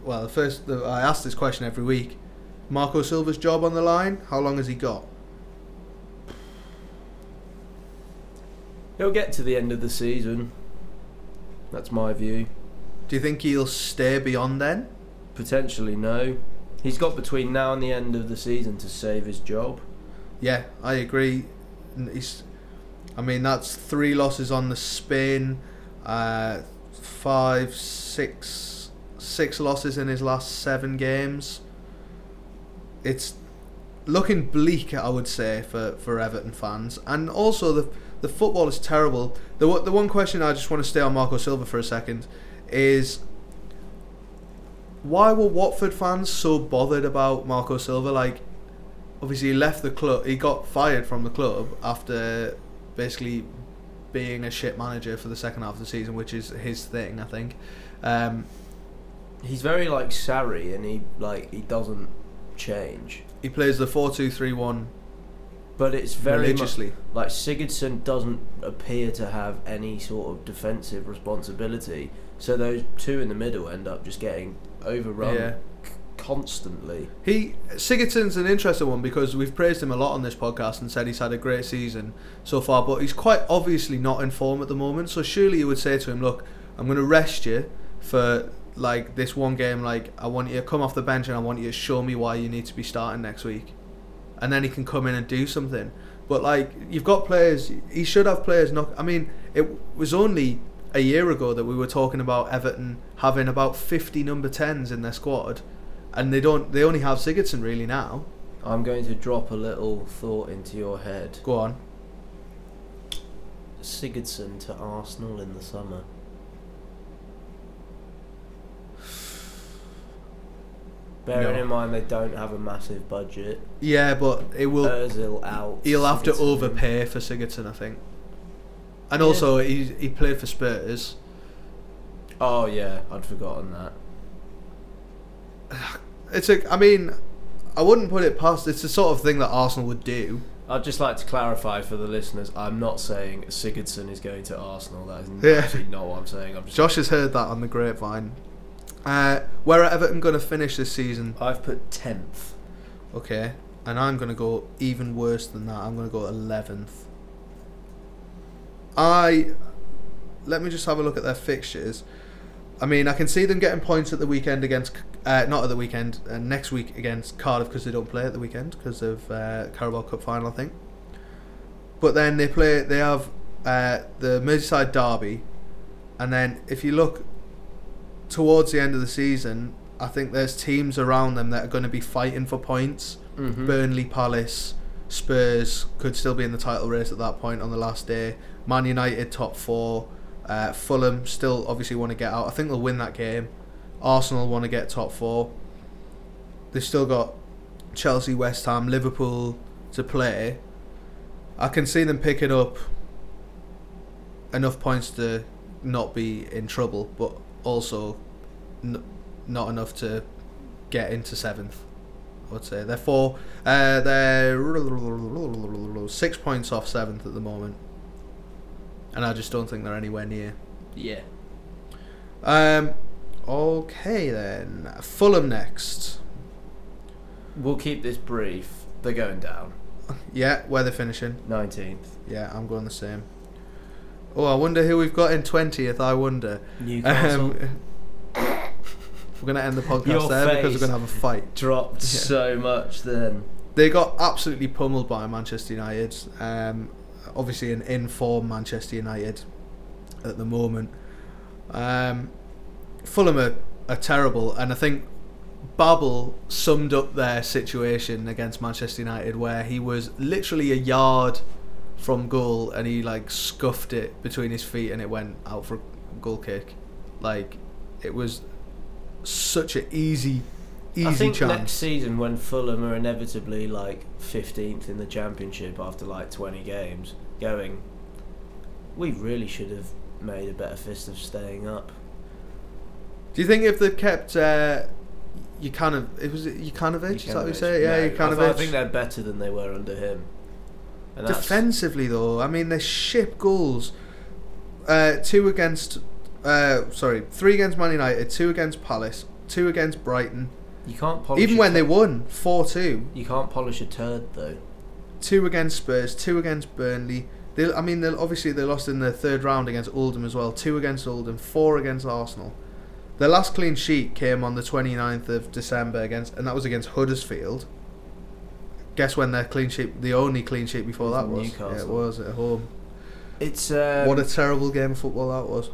Well, the first the, I ask this question every week. Marco Silva's job on the line. How long has he got? He'll get to the end of the season. That's my view. Do you think he'll stay beyond then? Potentially no. He's got between now and the end of the season to save his job. Yeah, I agree. He's, I mean, that's three losses on the spin, uh, five, six, six losses in his last seven games. It's looking bleak, I would say, for, for Everton fans, and also the the football is terrible. The the one question I just want to stay on Marco Silva for a second is why were Watford fans so bothered about Marco Silva? Like, obviously, he left the club. He got fired from the club after basically being a shit manager for the second half of the season, which is his thing, I think. Um, He's very like Sarri, and he like he doesn't change. he plays the four-two-three-one But it's very much religiously. like Sigurdsson doesn't appear to have any sort of defensive responsibility. So those two in the middle end up just getting overrun Yeah. Constantly. He Sigurdsson's an interesting one because we've praised him a lot on this podcast and said he's had a great season so far, but he's quite obviously not in form at the moment. So surely you would say to him, "Look, I'm going to rest you for like this one game. Like I want you to come off the bench and I want you to show me why you need to be starting next week, and then he can come in and do something." But like you've got players, he should have players. Not, I mean, it was only a year ago that we were talking about Everton having about 50 number 10s in their squad and they don't they only have Sigurdsson really now. I'm going to drop a little thought into your head. Go on. Sigurdsson to Arsenal in the summer. Bearing No. in mind they don't have a massive budget. Yeah, but it will Özil out. he'll have to overpay for Sigurdsson, I think. And Yeah. also he he played for Spurs. Oh yeah, I'd forgotten that. It's a I mean, I wouldn't put it past it's the sort of thing that Arsenal would do. I'd just like to clarify for the listeners. I'm not saying Sigurdsson is going to Arsenal. That is Yeah. actually not what I'm saying. I'm. Josh has heard that on the grapevine. Uh, where are Everton going to finish this season? I've put tenth. Okay. and I'm going to go even worse than that. I'm going to go 11th. I let me just have a look at their fixtures. I mean, I can see them getting points at the weekend against, uh, not at the weekend, uh, next week against Cardiff because they don't play at the weekend because of uh, Carabao Cup final, I think. But then they play, they have uh, the Merseyside derby, and then if you look towards the end of the season, I think there's teams around them that are going to be fighting for points. Mm-hmm. Burnley, Palace, Spurs could still be in the title race at that point on the last day. Man United top four. Uh, Fulham still obviously want to get out. I think they'll win that game. Arsenal want to get top four. They've still got Chelsea, West Ham, Liverpool to play. I can see them picking up enough points to not be in trouble, but also n- not enough to get into seventh. I would say they're four. Uh, they're six points off seventh at the moment, and I just don't think they're anywhere near. Yeah. Um, okay then, Fulham next. We'll keep this brief. They're going down. Yeah, where they're finishing. 19th. Yeah, I'm going the same. Oh, I wonder who we've got in twentieth. I wonder. Newcastle Um, we're gonna end the podcast Your there because we're gonna have a fight. dropped Yeah. so much then. They got absolutely pummeled by Manchester United. Um, obviously, an in-form Manchester United at the moment. Um, Fulham are, are terrible, and I think Babel summed up their situation against Manchester United, where he was literally a yard from goal, and he like scuffed it between his feet, and it went out for a goal kick. Like it was such an easy, easy I think chance. next season when Fulham are inevitably like 15th in the championship after like 20 games, going, we really should have made a better fist of staying up. Do you think if they kept uh, you kind of it was you kind of is that what you say? Yeah, you kind I, of I think they're better than they were under him. And Defensively though, I mean they ship goals. Uh, two against, uh, sorry, three against Man United, two against Palace, two against Brighton. you can't polish Even when they won four two, you can't polish a turd though. two against Spurs, two against Burnley. They, I mean, they obviously they lost in the third round against Oldham as well. Two against Oldham, four against Arsenal. Their last clean sheet came on the 29th of December against, and that was against Huddersfield. Guess when their clean sheet, the only clean sheet before was that was. Yeah, it was at home. It's um, what a terrible game of football that was.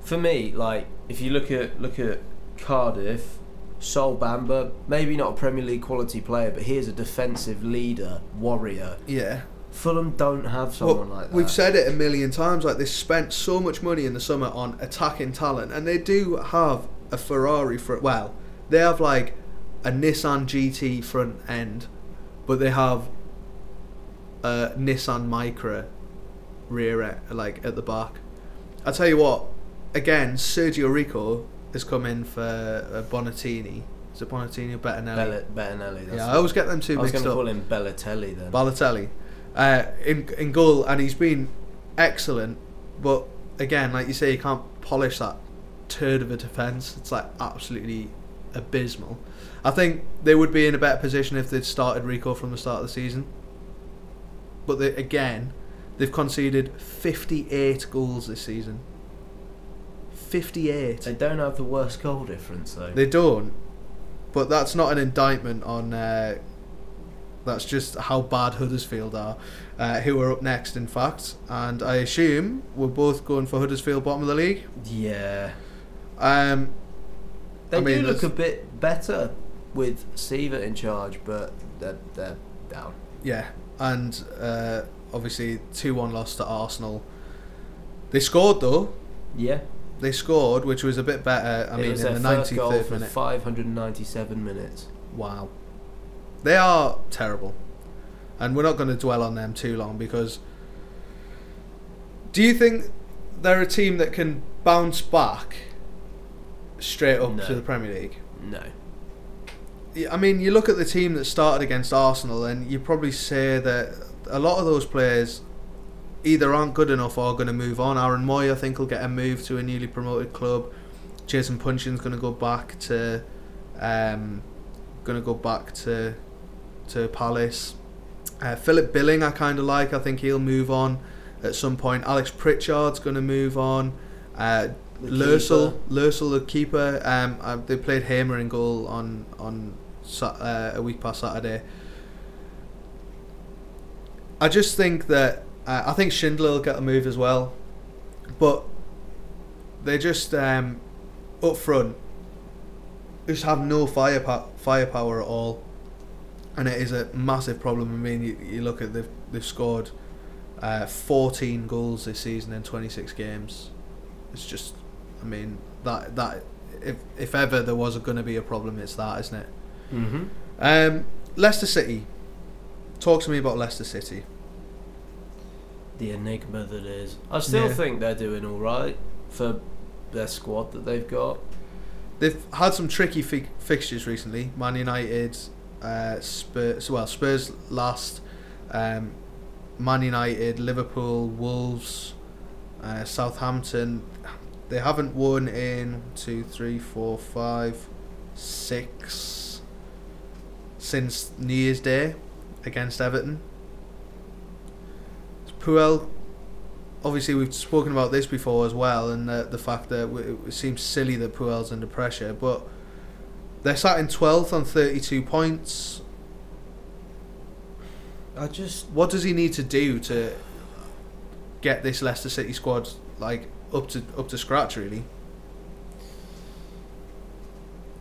for me, like if you look at look at Cardiff, Sol Bamba, maybe not a Premier League quality player, but he is a defensive leader, warrior. Yeah. Fulham don't have someone like that. We've said it a million times. Like they spent so much money in the summer on attacking talent, and they do have a Ferrari front. Well, they have like a Nissan GT front end, but they have a Nissan Micra rear end, like at the back. I tell you what. Again, Sergio Rico has come in for uh, Bonatini. Is it Bonatini or Bettinelli? Bella, Bettinelli. That's yeah, I always get them two I was going to call him Bellatelli then. Balotelli uh, in in goal, and he's been excellent. But again, like you say, you can't polish that turd of a defence. It's like absolutely abysmal. I think they would be in a better position if they'd started Rico from the start of the season. But they, again, they've conceded 58 goals this season. 58. they don't have the worst goal difference though. They don't, but that's not an indictment on. Uh, that's just how bad Huddersfield are, uh, who are up next, in fact. And I assume we're both going for Huddersfield bottom of the league. yeah, Um, they I mean, do look a bit better with Siewert in charge, but they're they're down. yeah, and uh, obviously two one loss to Arsenal. They scored though. Yeah, They scored, which was a bit better. I it mean, in their the first goal 93rd for minute. 597 minutes. Wow. They are terrible. And we're not going to dwell on them too long because. Do you think they're a team that can bounce back straight up No. to the Premier League? No, I mean, you look at the team that started against Arsenal, and you probably say that a lot of those players either aren't good enough or are going to move on. Aaron Mooy, I think, will get a move to a newly promoted club. Jason Puncheon's going to go back to, um, going to go back to to Palace. Uh, Philip Billing, I kind of like. I think he'll move on at some point. Alex Pritchard's going to move on. Uh. Lössl, the keeper. Um, uh, they played Hamer in goal on on uh, a week past Saturday. I just think that uh, I think Schindler will get a move as well, but they just um, up front just have no firepower firepower at all, and it is a massive problem. I mean, you, you look at they've they've scored uh, 14 goals this season in 26 games. It's just, I mean that that if if ever there was going to be a problem, it's that, isn't it? Mm-hmm. Um, Leicester City. Talk to me about Leicester City. The enigma that is. I still Yeah. think they're doing all right for their squad that they've got. They've had some tricky fi- fixtures recently. Man United, uh, Spurs. Well, Spurs last. Um, Man United, Liverpool, Wolves, uh, Southampton. They haven't won in two, three, four, five, six since New Year's Day against Everton. Puel, obviously we've spoken about this before as well, and the the fact that it seems silly that Puel's under pressure, but they're sat in twelfth on thirty two points. I just What does he need to do to get this Leicester City squad like up to up to scratch? Really,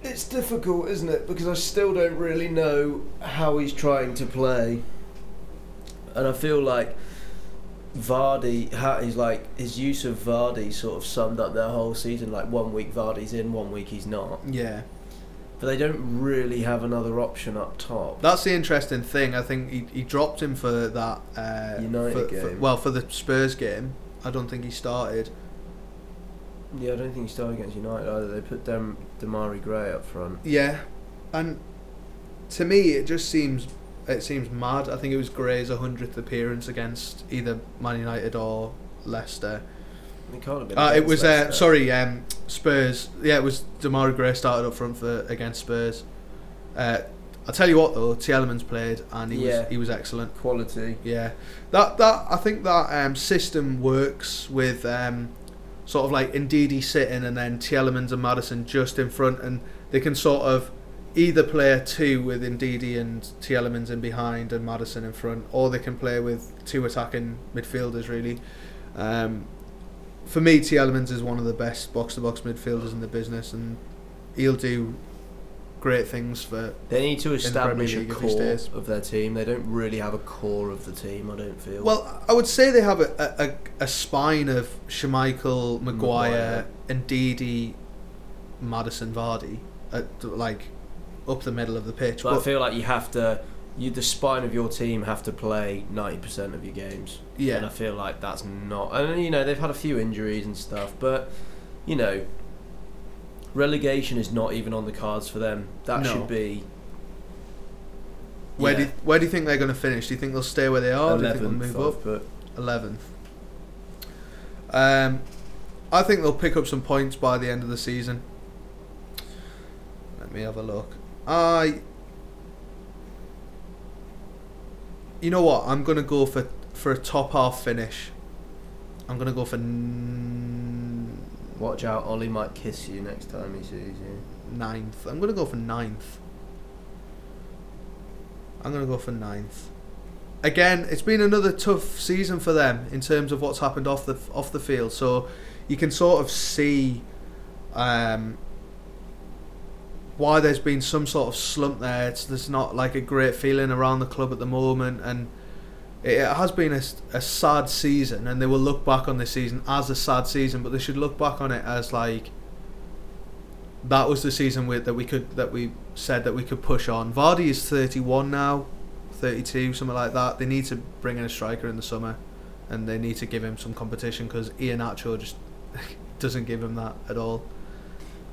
It's difficult, isn't it? Because I still don't really know how he's trying to play, and I feel like Vardy, he's like his use of Vardy sort of summed up their whole season. Like one week Vardy's in, one week he's not. yeah. But they don't really have another option up top. That's the interesting thing. I think he, he dropped him for that uh, United for- for- game. well, for the Spurs game, I don't think he started. Yeah, I don't think he started against United either. They put Dem- Demarai Gray up front. Yeah, and to me, it just seems it seems mad. I think it was Gray's hundredth appearance against either Man United or Leicester. It can't have been. Uh, it was uh, sorry, um, Spurs. Yeah, it was Demarai Gray started up front for against Spurs. Uh, I'll tell you what though, Tielemans played and he Yeah. was he was excellent. quality. Yeah, that that I think that um, system works with um, sort of like Ndidi sitting and then Tielemans and Maddison just in front, and they can sort of either play a two with Ndidi and Tielemans in behind and Maddison in front, or they can play with two attacking midfielders. Really, um, for me, Tielemans is one of the best box to box midfielders in the business, and he'll do great things for They need to establish a core of their team. They don't really have a core of the team. I don't feel. Well, I would say they have a, a, a, spine of Schmeichel, Maguire, Maguire. and Didi, Maddison, Vardy, at, like up the middle of the pitch. but I feel like you have to. You, the spine of your team have to play ninety percent of your games. And I feel like that's not. And you know they've had a few injuries and stuff, but you know, relegation is not even on the cards for them. That No. should be. where yeah, do you, where do you think they're going to finish? Do you think they'll stay where they are? Do you think they'll move up? put. Eleventh. Um, I think they'll pick up some points by the end of the season. Let me have a look. I. You know what? I'm gonna go for for a top half finish. I'm gonna go for n- Watch out, Ollie might kiss you next time he sees you. ninth. I'm gonna go for ninth. I'm gonna go for ninth. Again, it's been another tough season for them in terms of what's happened off the off the field. So you can sort of see um, why there's been some sort of slump there. It's there's not like a great feeling around the club at the moment, and it, it has been a, a sad season. And they will look back on this season as a sad season, but they should look back on it as like that was the season with, that we could that we said that we could push on. Vardy is 31 now, 32, something like that. They need to bring in a striker in the summer, and they need to give him some competition because Iheanacho just doesn't give him that at all.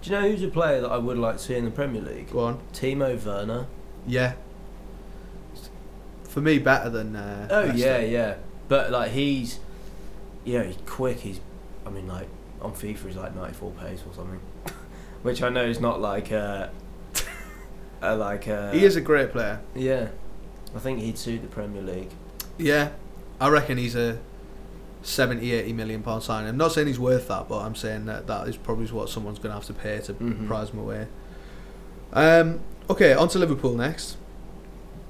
Do you know who's a player that I would like to see in the Premier League? Go on, Timo Werner. yeah. For me, better than. Uh, Oh Leicester. yeah, yeah. But like he's, yeah, he's quick. He's, I mean, like on FIFA he's like ninety four pace or something, which I know is not like a, a like a. He is a great player. Yeah, I think he'd suit the Premier League. Yeah, I reckon he's a 70, 80 million pound signing. I'm not saying he's worth that, but I'm saying that that is probably what someone's going to have to pay to Mhm. prize him away. Um, okay, on to Liverpool next.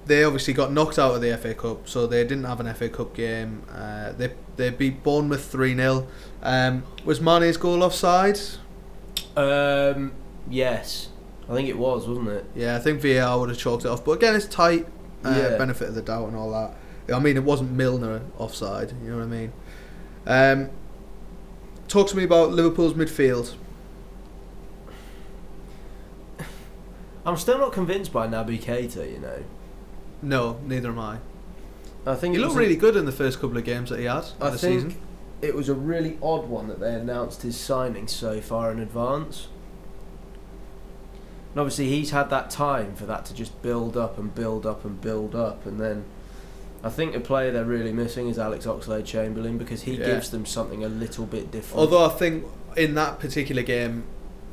They obviously got knocked out of the FA Cup, so they didn't have an FA Cup game. Uh, they they beat Bournemouth 3 0. Um, was Mane's goal offside? Um, yes, I think it was, wasn't it? Yeah, I think VAR would have chalked it off. But again, it's tight. Uh, Yeah. Benefit of the doubt and all that. I mean, it wasn't Milner offside. You know what I mean? Um, talk to me about Liverpool's midfield. I'm still not convinced by Naby Keita. You know, No, neither am I. I think He it looked was a- really good in the first couple of games that he had I of the think season. it was a really odd one that they announced his signing so far in advance. And obviously, he's had that time for that to just build up and build up and build up, and then I think a player they're really missing is Alex Oxlade Chamberlain because he Yeah. gives them something a little bit different. Although I think in that particular game,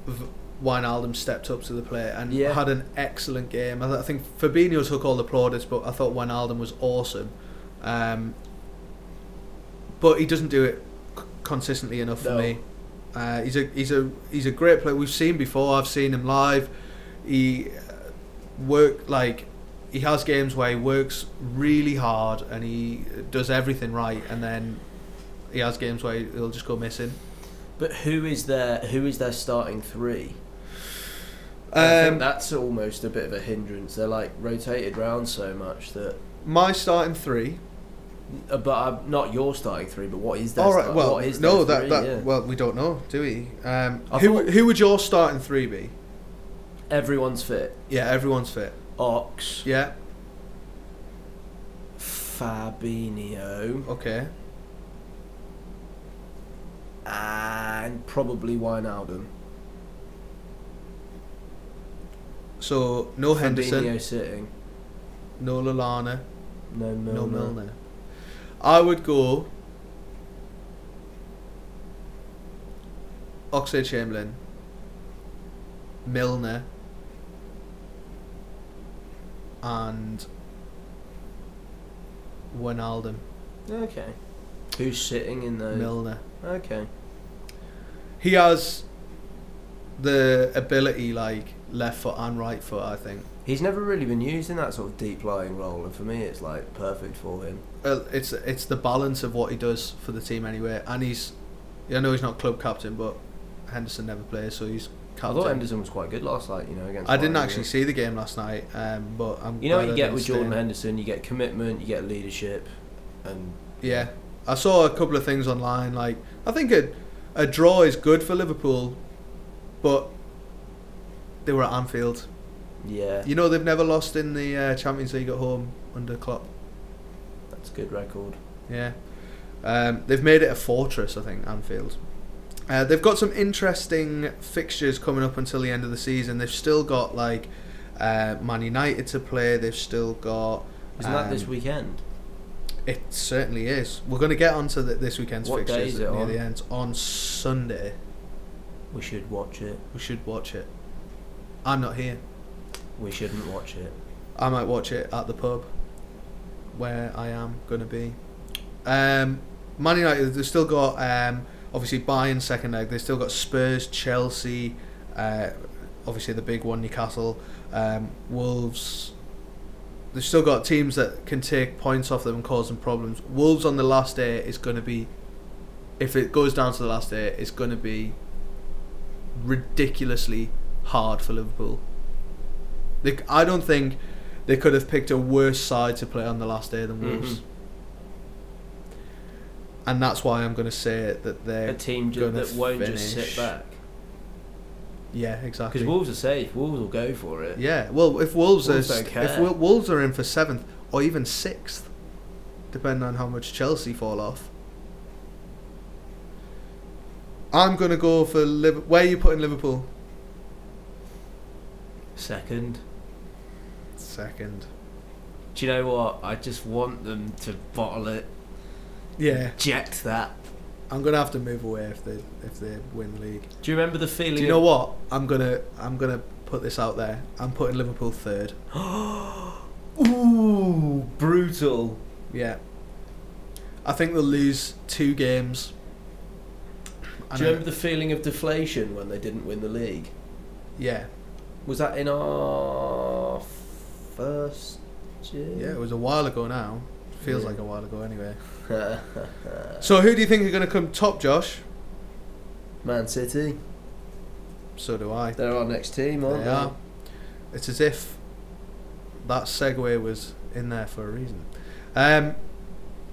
V- Wijnaldum stepped up to the plate and Yeah. had an excellent game. I, th- I think Fabinho took all the plaudits, but I thought Wijnaldum was awesome. Um, but he doesn't do it c- consistently enough for No. me. Uh, he's a he's a he's a great player. We've seen before. I've seen him live. He uh, work like he has games where he works really hard and he does everything right, and then he has games where he'll just go missing. but who is their who is their starting three? I think Um, that's almost a bit of a hindrance. They're like rotated round so much that. my starting three. Uh, but uh, not your starting three. But what is their? All right. start- Well, what is no, that three? that yeah. well, we don't know, do we? Um, who thought- who would your starting three be? everyone's fit. Yeah, everyone's fit. Ox, Yeah. Fabinho, Okay. and probably Wijnaldum. So no Henderson, sitting. no Lallana, No Milner. no Milner. I would go. Oxlade Chamberlain, Milner, and Wijnaldum. Okay. Who's sitting in those? Milner. Okay. He has the ability, like left foot and right foot. I think He's never really been used in that sort of deep lying role, and for me, it's like perfect for him. uh, it's it's the balance of what he does for the team anyway. And he's, I know he's not club captain, but Henderson never plays, so he's I thought Henderson was quite good last night. You know, against. I didn't Bayern, actually see the game last night, um, but I'm. You know what you get with Jordan in. Henderson? You get commitment, you get leadership, and Yeah, I saw a couple of things online. Like I think a a draw is good for Liverpool, but they were at Anfield. yeah, You know they've never lost in the uh, Champions League at home under Klopp. that's a good record. Yeah. Um, they've made it a fortress, I think, Anfield. Uh, they've got some interesting fixtures coming up until the end of the season. They've still got like uh, Man United to play. They've still got. Isn't that this um, weekend? It certainly is. We're going to get onto the, this weekend's What fixtures near on? the end on Sunday. We should watch it. We should watch it. I'm not here. We shouldn't watch it. I might watch it at the pub where I am going to be. Um, Man United, they've still got um, obviously Bayern second leg. They've still got Spurs, Chelsea, uh, obviously the big one, Newcastle, um, Wolves. They've still got teams that can take points off them and cause them problems. Wolves on the last day is going to be, if it goes down to the last day, it's going to be ridiculously hard for Liverpool. They, I don't think they could have picked a worse side to play on the last day than Wolves. Mhm. And that's why I'm going to say that they're A team ju- that won't just sit back. yeah exactly Because Wolves are safe. Wolves will go for it. yeah well if Wolves, Wolves are if Wolves are in for seventh or even sixth depending on how much Chelsea fall off I'm going to go for Liverpool where are you putting Liverpool Second. second Do you know what? I just want them to bottle it. yeah Eject that. I'm going to have to move away if they if they win the league Do you remember the feeling? do you know what I'm to I'm going to put this out there I'm putting Liverpool third Ooh, brutal. Yeah. I think they'll lose two games. Do you remember the feeling of deflation when they didn't win the league? Yeah. Was that in our first year? Yeah, it was a while ago now. Feels Yeah. like a while ago anyway. So who do you think are going to come top, Josh? Man City. So do I. They're our next team, aren't They they? are. It's as if that segue was in there for a reason. Um,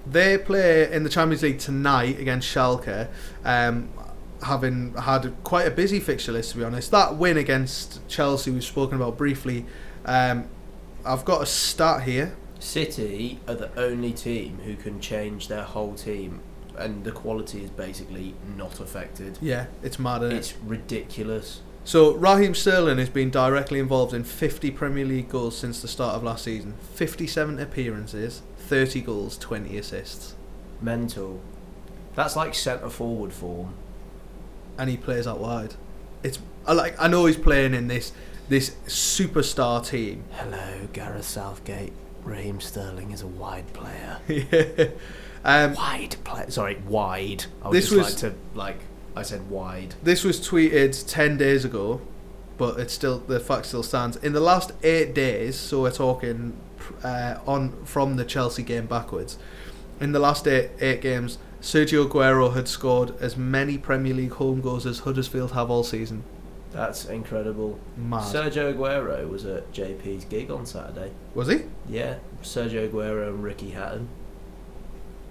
they play in the Champions League tonight against Schalke, um, having had quite a busy fixture list to be honest. That win against Chelsea we've spoken about briefly. Um, I've got a stat here. City are the only team who can change their whole team, and the quality is basically not affected. Yeah, it's mad. Isn't it? It's ridiculous. So Raheem Sterling has been directly involved in 50 Premier League goals since the start of last season. 57 appearances, 30 goals, 20 assists, Mental. That's like centre forward form. And he plays out wide. It's I like I know he's playing in this this superstar team. Hello, Gareth Southgate. Raheem Sterling is a wide player. um, Wide player. Sorry, wide. I would This just was- like to like. I said wide. this was tweeted 10 days ago, but it's still the fact still stands. In the last eight days, so we're talking uh, on from the Chelsea game backwards. In the last eight eight games, Sergio Aguero had scored as many Premier League home goals as Huddersfield have all season. That's incredible. Mad. Sergio Aguero was at JP's gig on Saturday. was he? Yeah, Sergio Aguero and Ricky Hatton.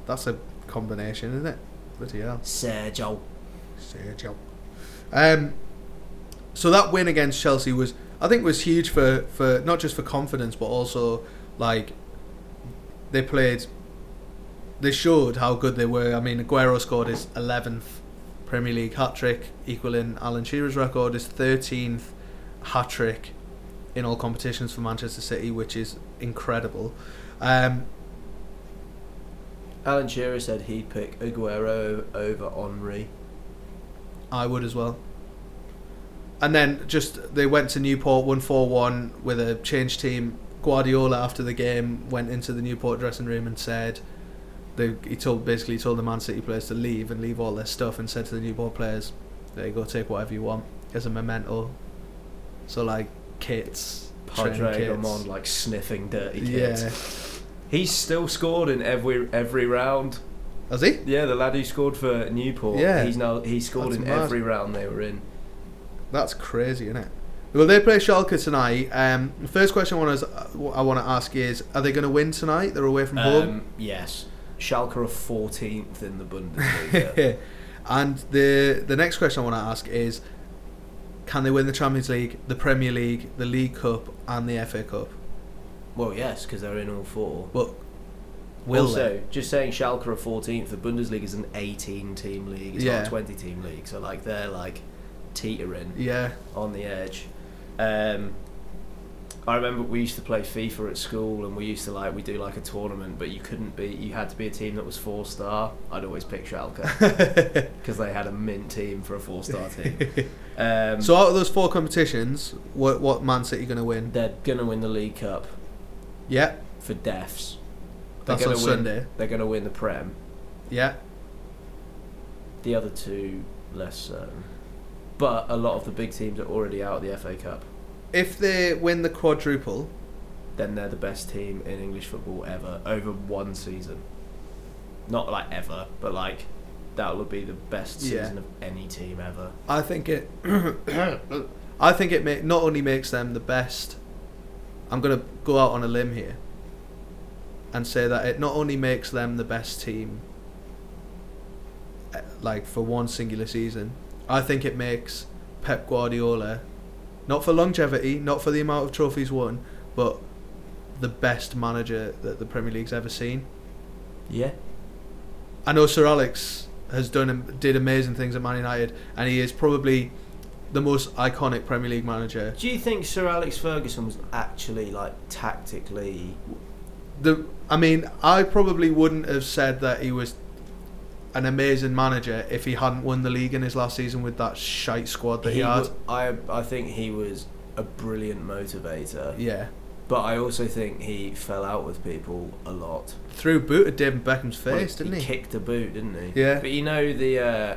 That's a combination, isn't it? Bloody hell. Sergio. Sergio. Um, so that win against Chelsea was, I think, was huge for, for not just for confidence, but also like they played. They showed how good they were. I mean, Aguero scored his eleventh Premier League hat trick, equaling Alan Shearer's record, his thirteenth hat trick in all competitions for Manchester City, which is incredible. Um, Alan Shearer said he'd pick Aguero over Henry. I would as well. And then just they went to Newport, won four one with a change team. Guardiola after the game went into the Newport dressing room and said, they, he told basically told the Man City players to leave and leave all their stuff and said to the Newport players, "There you go, take whatever you want as a memento." So like kits, Padraig. Amond like sniffing dirty kits. yeah. He's still scored in every every round. has he? Yeah, the lad who scored for Newport. Yeah. he's now he scored That's in mad. every round they were in. That's crazy, isn't it? Well, they play Schalke tonight. Um, the first question I want to I want to ask is: Are they going to win tonight? They're away from home. Um, yes, Schalke are fourteenth in the Bundesliga. and the the next question I want to ask is: Can they win the Champions League, the Premier League, the League Cup, and the FA Cup? well, yes, because they're in all four. But will also, they? just saying Schalke are fourteenth. The Bundesliga is an eighteen-team league. It's not Yeah. a twenty-team league. So like they're like teetering Yeah, on the edge. Um, I remember we used to play FIFA at school, and we used to like we do like a tournament, but you couldn't be. You had to be a team that was four star. I'd always pick Schalke because they had a mint team for a four star team. Um, so out of those four competitions, what what Man City going to win? they're gonna win the League Cup Yeah, for deaths. They're that's on win, Sunday. They're gonna win the Prem. Yeah, The other two less so. But a lot of the big teams are already out of the FA Cup. If they win the quadruple, Then they're the best team in English football ever over one season. Not like ever, but like that would be the best Yeah. season of any team ever. I think it. I think it ma- not only makes them the best. I'm gonna go out on a limb here. And say that it not only makes them the best team. eh, Like for one singular season, I think it makes Pep Guardiola, not for longevity, not for the amount of trophies won, but the best manager that the Premier League's ever seen. Yeah. I know Sir Alex has done did amazing things at Man United, and he is probably the most iconic Premier League manager. Do you think Sir Alex Ferguson was actually like tactically The I mean, I probably wouldn't have said that he was an amazing manager if he hadn't won the league in his last season with that shite squad that he, had. wa- I I think he was a brilliant motivator. yeah, But I also think he fell out with people a lot. Threw a boot at David Beckham's Well, face, didn't he? kicked a boot, didn't he? Yeah. But you know the uh,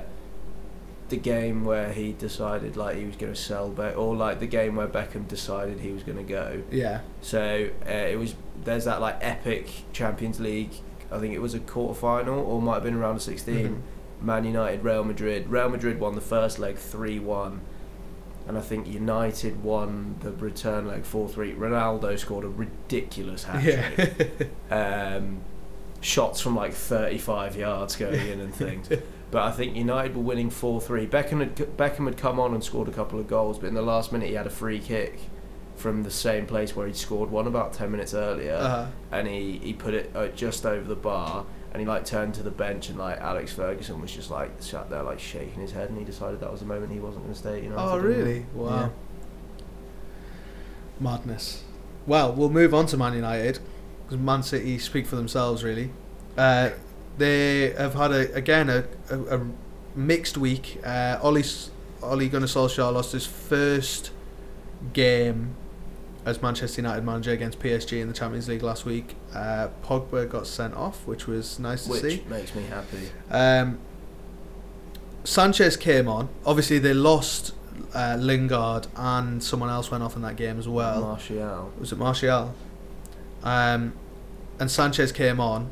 the game where he decided like he was going to sell Beck, or like the game where Beckham decided he was going to go. Yeah. So uh, it was there's that like epic Champions League. I think it was a quarter final or might have been around a 16. Mhm. Man United, Real Madrid. Real Madrid won the first leg three one, and I think United won the return leg four three. Ronaldo scored a ridiculous hat trick. Yeah. um, shots from like 35 yards going in and things. But I think United were winning 4 3. Beckham had, Beckham had come on and scored a couple of goals, but in the last minute he had a free kick from the same place where he'd scored one about 10 minutes earlier. uh, And he, he put it uh, just over the bar. And he like turned to the bench and like Alex Ferguson was just like sat there like shaking his head and he decided that was the moment he wasn't going to stay. at United oh, really? Wow. Yeah. Madness. Well, we'll move on to Man United because Man City speak for themselves, really. Uh, they have had a again a, a, a mixed week. Uh, Ollie S- Ollie Gunnar Solskjaer lost his first game as Manchester United manager against PSG in the Champions League last week. Uh, Pogba got sent off, which was nice to Which see. makes me happy. Um, Sanchez came on. Obviously, they lost uh, Lingard and someone else went off in that game as well. Martial. was it Martial? Um, and Sanchez came on.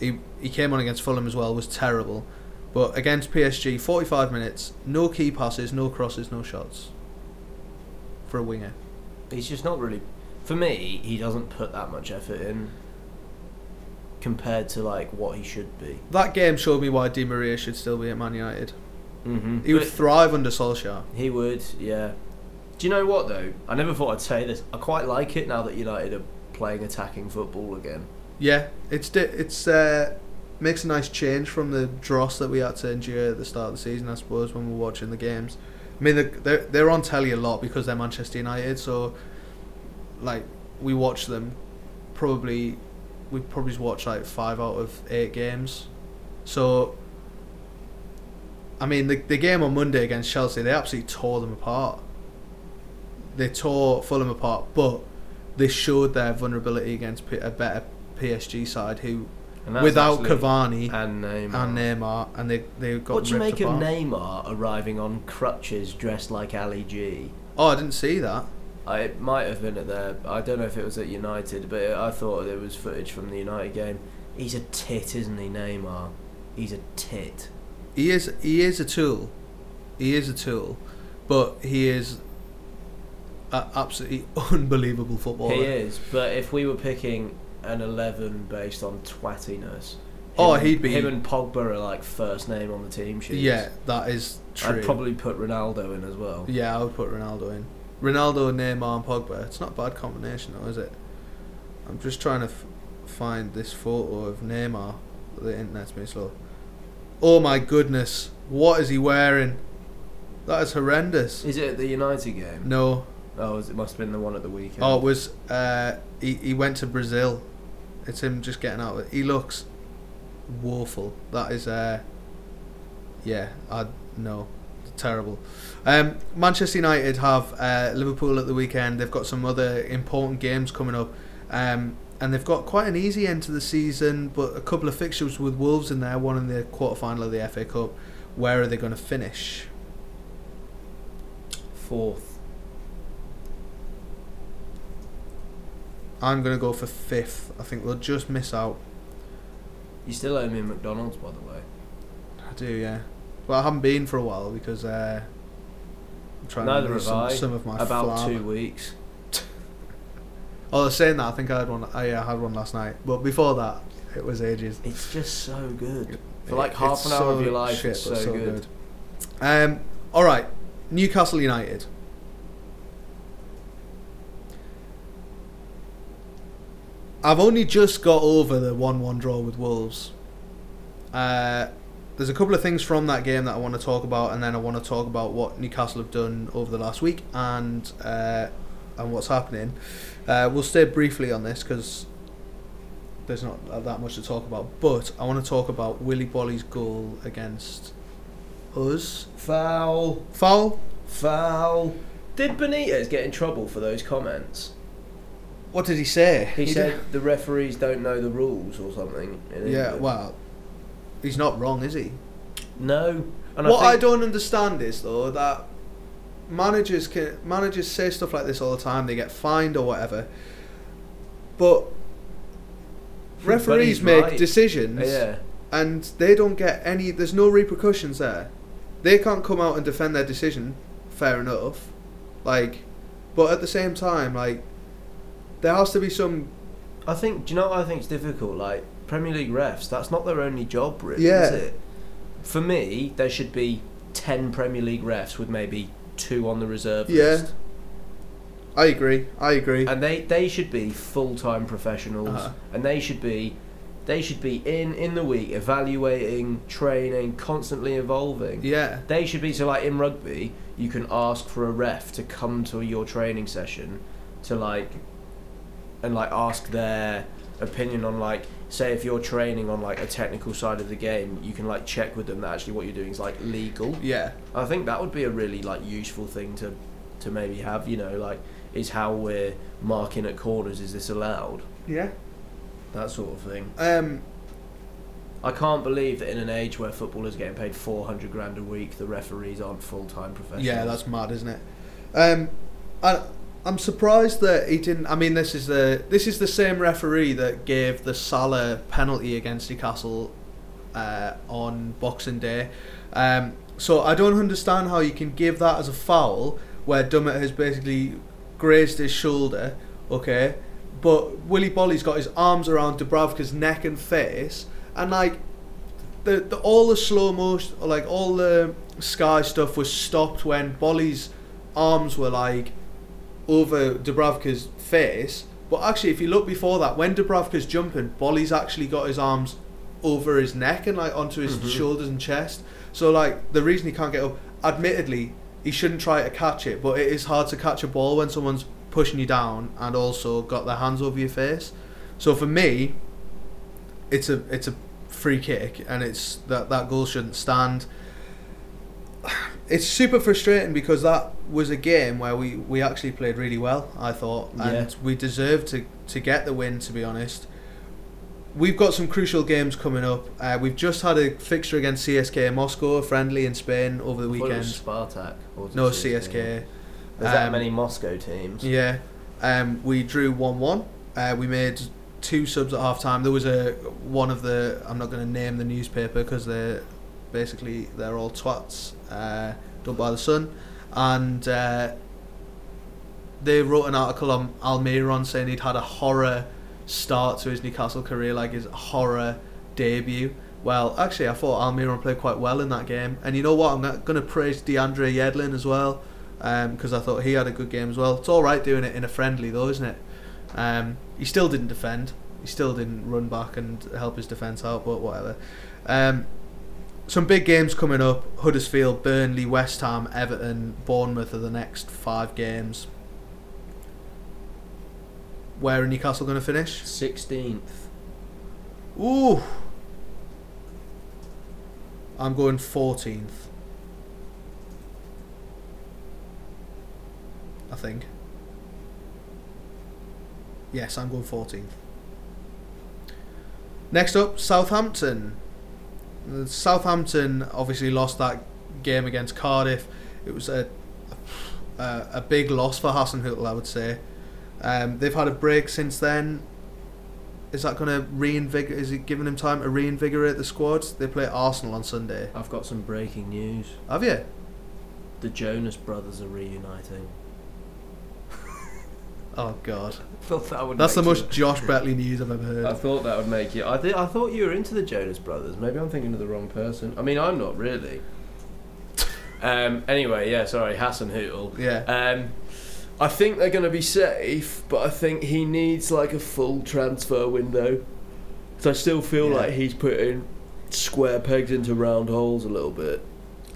He he came on against Fulham as well. Was terrible, but against PSG, forty five minutes, no key passes, no crosses, no shots. For a winger, he's just not really for me he doesn't put that much effort in compared to like what he should be that game showed me why Di Maria should still be at Man United. mm-hmm. He would thrive under Solskjaer. he would yeah do you know what though i never thought i'd say this i quite like it now that united are playing attacking football again Yeah, it's di- it's uh, makes a nice change from the dross that we had to endure at the start of the season, I suppose, when we we're watching the games. I mean, they're they're, on telly a lot because they're Manchester United, so like we watch them. Probably, we probably watch like five out of eight games. So, I mean, the the game on Monday against Chelsea, they absolutely tore them apart. They tore Fulham apart, but they showed their vulnerability against a better PSG side who, without Cavani and Neymar. and Neymar, and they they got. what do you ripped make of. Neymar arriving on crutches dressed like Ali G? Oh, I didn't see that. I, it might have been at their. I don't know if it was at United, but I thought there was footage from the United game. He's a tit, isn't he, Neymar? He's a tit. He is he is a tool, he is a tool, but he is a absolutely unbelievable footballer. He is, but if we were picking an eleven based on twattiness, him Oh, he'd be- him and Pogba are like first name on the team sheet. Yeah, that is true. I'd probably put Ronaldo in as well. Yeah, I would put Ronaldo in. Ronaldo, Neymar, and Pogba. It's not a bad combination, though, is it? I'm just trying to f- find this photo of Neymar. The internet's been slow. Oh my goodness! What is he wearing? That is horrendous. Is it at the United game? No. Oh, it must have been the one at the weekend. Oh, it was. Uh, he he went to Brazil. It's him just getting out. of it. He looks woeful. That is. Uh, yeah, I no, terrible. Um, Manchester United have uh, Liverpool at the weekend. They've got some other important games coming up, um, and they've got quite an easy end to the season. But a couple of fixtures with Wolves in there. One in the quarter final of the FA Cup. Where are they going to finish? fourth. I'm going to go for fifth. I think they'll just miss out. You still owe me a McDonald's, by the way. I do, yeah. Well, I haven't been for a while because uh, I'm trying Neither to lose have some, I. some of my About flour. two weeks. Oh, I saying that. I think I had one. Oh, yeah, I had one last night. But before that, it was ages. It's just so good. For It- like half an hour so of your life, shit, it's but so, good. Um, all right, Newcastle United. I've only just got over the one-one draw with Wolves. Uh, there's a couple of things from that game that I want to talk about, and then I want to talk about what Newcastle have done over the last week and uh, and what's happening. Uh, we'll stay briefly on this because there's not that much to talk about. But I want to talk about Willy Boly's goal against us. Foul. Foul. Foul. Did Benitez get in trouble for those comments? What did he say? He, did- said the referees don't know the rules or something. Yeah, well, he's not wrong, is he? no. And what I, I, don't understand is though that managers can managers say stuff like this all the time. They get fined or whatever, but But referees he's make right. decisions, Yeah. and they don't get any. There's no repercussions there. They can't come out and defend their decision. Fair enough, like, but at the same time, like, there has to be some. I think. Do you know what I think is difficult? Like Premier League refs, that's not their only job, really, Yeah. is it? For me, there should be ten Premier League refs with maybe two on the reserve list. Yeah. list, I agree. I agree. and they they should be full time professionals, Uh-huh. and they should be. They should be in in the week evaluating, training, constantly evolving. yeah. They should be so like in rugby, you can ask for a ref to come to your training session to like and like ask their opinion on like say if you're training on like a technical side of the game, you can like check with them that actually what you're doing is like legal. Yeah. I think that would be a really like useful thing to to maybe have, you know, like is how we're marking at corners, is this allowed? Yeah. That sort of thing. Um. I can't believe that in an age where footballers are getting paid 400 grand a week, the referees aren't full time professionals. Yeah, that's mad, isn't it? Um, I, I'm surprised that he didn't. I mean, this is the this is the same referee that gave the Salah penalty against Newcastle uh, on Boxing Day. Um, so I don't understand how you can give that as a foul where Dummett has basically grazed his shoulder. Okay, but Willy Boly's got his arms around Dubravka's neck and face, and like the, the all the slow motion, like all the Sky stuff was stopped when Boly's arms were like over Dubravka's face. But actually, if you look before that, when Dubravka's jumping, Boly's actually got his arms over his neck and like onto his Mhm. shoulders and chest. So like the reason he can't get up, admittedly, he shouldn't try to catch it, but it is hard to catch a ball when someone's pushing you down and also got their hands over your face. So for me, it's a it's a free kick and it's that that goal shouldn't stand. It's super frustrating because that was a game where we, we actually played really well, I thought, and Yeah. we deserved to, to get the win. To be honest, we've got some crucial games coming up. Uh, we've just had a fixture against CSK Moscow, a friendly in Spain over the I thought it was weekend. Spartak. No CSKA. CSK. There's that Um, many Moscow teams. Yeah, um, we drew one one. Uh, we made two subs at half time. There was a one of the I'm not going to name the newspaper because they're basically they're all twats uh, done by the Sun, and uh, they wrote an article on Almiron saying he'd had a horror start to his Newcastle career, like his horror debut. Well, actually, I thought Almiron played quite well in that game, and you know what? I'm going to praise DeAndre Yedlin as well because I thought he had a good game as well. It's all right doing it in a friendly though, isn't it? Um, he still didn't defend. He still didn't run back and help his defence out, but whatever. Um, some big games coming up: Huddersfield, Burnley, West Ham, Everton, Bournemouth are the next five games. Where are Newcastle going to finish? 16th. Ooh, I'm going 14th. I think. Yes, I'm going 14th. Next up, Southampton. Southampton obviously lost that game against Cardiff. It was a a, a big loss for Hasenhüttl, I would say. Um, they've had a break since then. Is that going to reinvigorate? Is it giving him time to reinvigorate the squad? They play Arsenal on Sunday. I've got some breaking news. Have you? The Jonas brothers are reuniting. Oh God, thought that would that's the most Josh Betley news I've ever heard. I thought that would make you. I th- I thought you were into the Jonas Brothers. Maybe I'm thinking of the wrong person. I mean, I'm not really. um. Anyway, yeah. Sorry, Hasenhüttl. yeah, Um. I think they're going to be safe, but I think he needs like a full transfer window. So I still feel Yeah. like he's putting square pegs into round holes a little bit.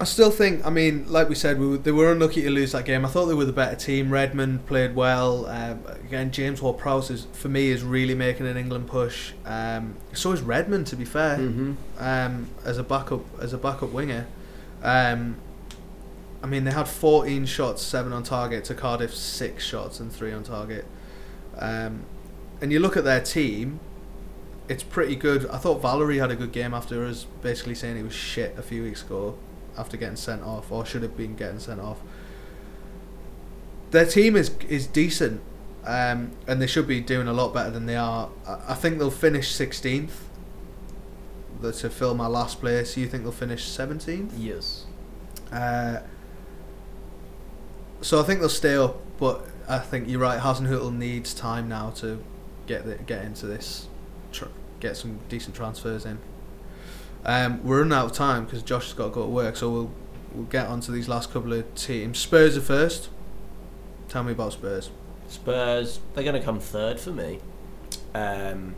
I still think. I mean, like we said, we were, they were unlucky to lose that game. I thought they were the better team. Redmond played well. Um, again, James Ward-Prowse is for me is really making an England push. Um, so is Redmond, to be fair. Mm-hmm. um, as a backup as a backup winger. Um, I mean, they had 14 shots, seven on target to Cardiff, six shots and three on target. Um, and you look at their team, it's pretty good. I thought Valery had a good game after us basically saying he was shit a few weeks ago after getting sent off, or should have been getting sent off. Their team is is decent, um, and they should be doing a lot better than they are. I, I think they'll finish 16th. To fill my last place, you think they'll finish 17th? Yes. Uh, so I think they'll stay up, but I think you're right. Hasenhüttl needs time now to get the, get into this, tr- get some decent transfers in. Um, we're running out of time because Josh has got to go to work, so we'll we'll get on to these last couple of teams. Spurs are first. Tell me about Spurs. Spurs, they're going to come third for me. Um,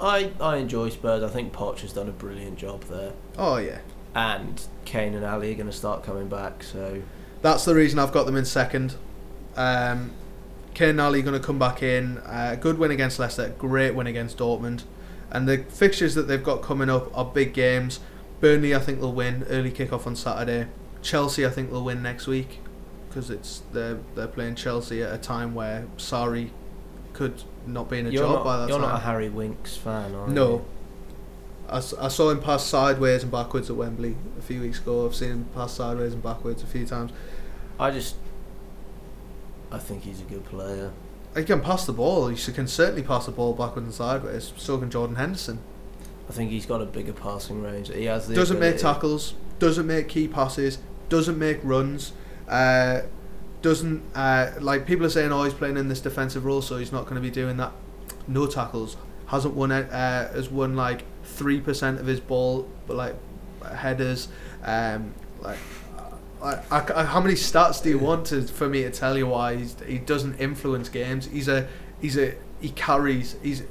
I I enjoy Spurs. I think Poch has done a brilliant job there, Oh yeah, and Kane and Alli are going to start coming back. So that's the reason I've got them in second. Um, Kane and Alli going to come back in. Uh, good win against Leicester. Great win against Dortmund. And the fixtures that they've got coming up are big games. Burnley, I think they'll win. Early kickoff on Saturday. Chelsea, I think they'll win next week because it's they're they're playing Chelsea at a time where Sarri could not be in a you're job not by that you're time. not a Harry Winks fan, are No. you? I, s- I saw him pass sideways and backwards at Wembley a few weeks ago. I've seen him pass sideways and backwards a few times. I just I think he's a good player. He can pass the ball. He can certainly pass the ball backwards and sideways. So can Jordan Henderson. I think he's got a bigger passing range. He has the doesn't make tackles, doesn't make key passes, doesn't make runs, uh, doesn't uh, like people are saying, oh, he's playing in this defensive role, so he's not going to be doing that. No tackles. Hasn't won it. Uh, has won like three percent of his ball, but like headers. Um, like, I, I, how many stats do you want to, for me to tell you why he's, he doesn't influence games? He's a he's a he carries. He's,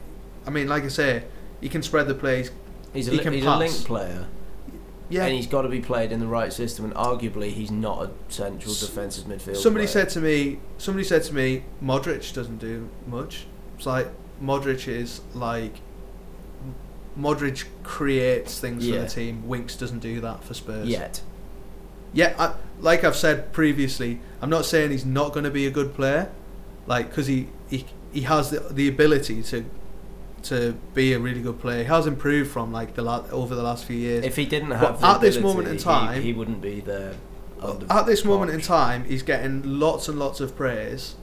I mean, like I say, he can spread the plays. He's a, he li- he's pass. a link player, Yeah, and he's got to be played in the right system. And arguably, he's not a central defensive midfield. Somebody player. said to me, somebody said to me, Modric doesn't do much. It's like Modric is like Modric creates things for the team. Winks doesn't do that for Spurs. yet. Yeah, I, like I've said previously, I'm not saying he's not going to be a good player, like because he, he he has the, the ability to to be a really good player. He has improved from like the la- over the last few years. If he didn't have the at this ability, moment in he- time- he, wouldn't be there. At this moment in time, he's getting lots and lots of praise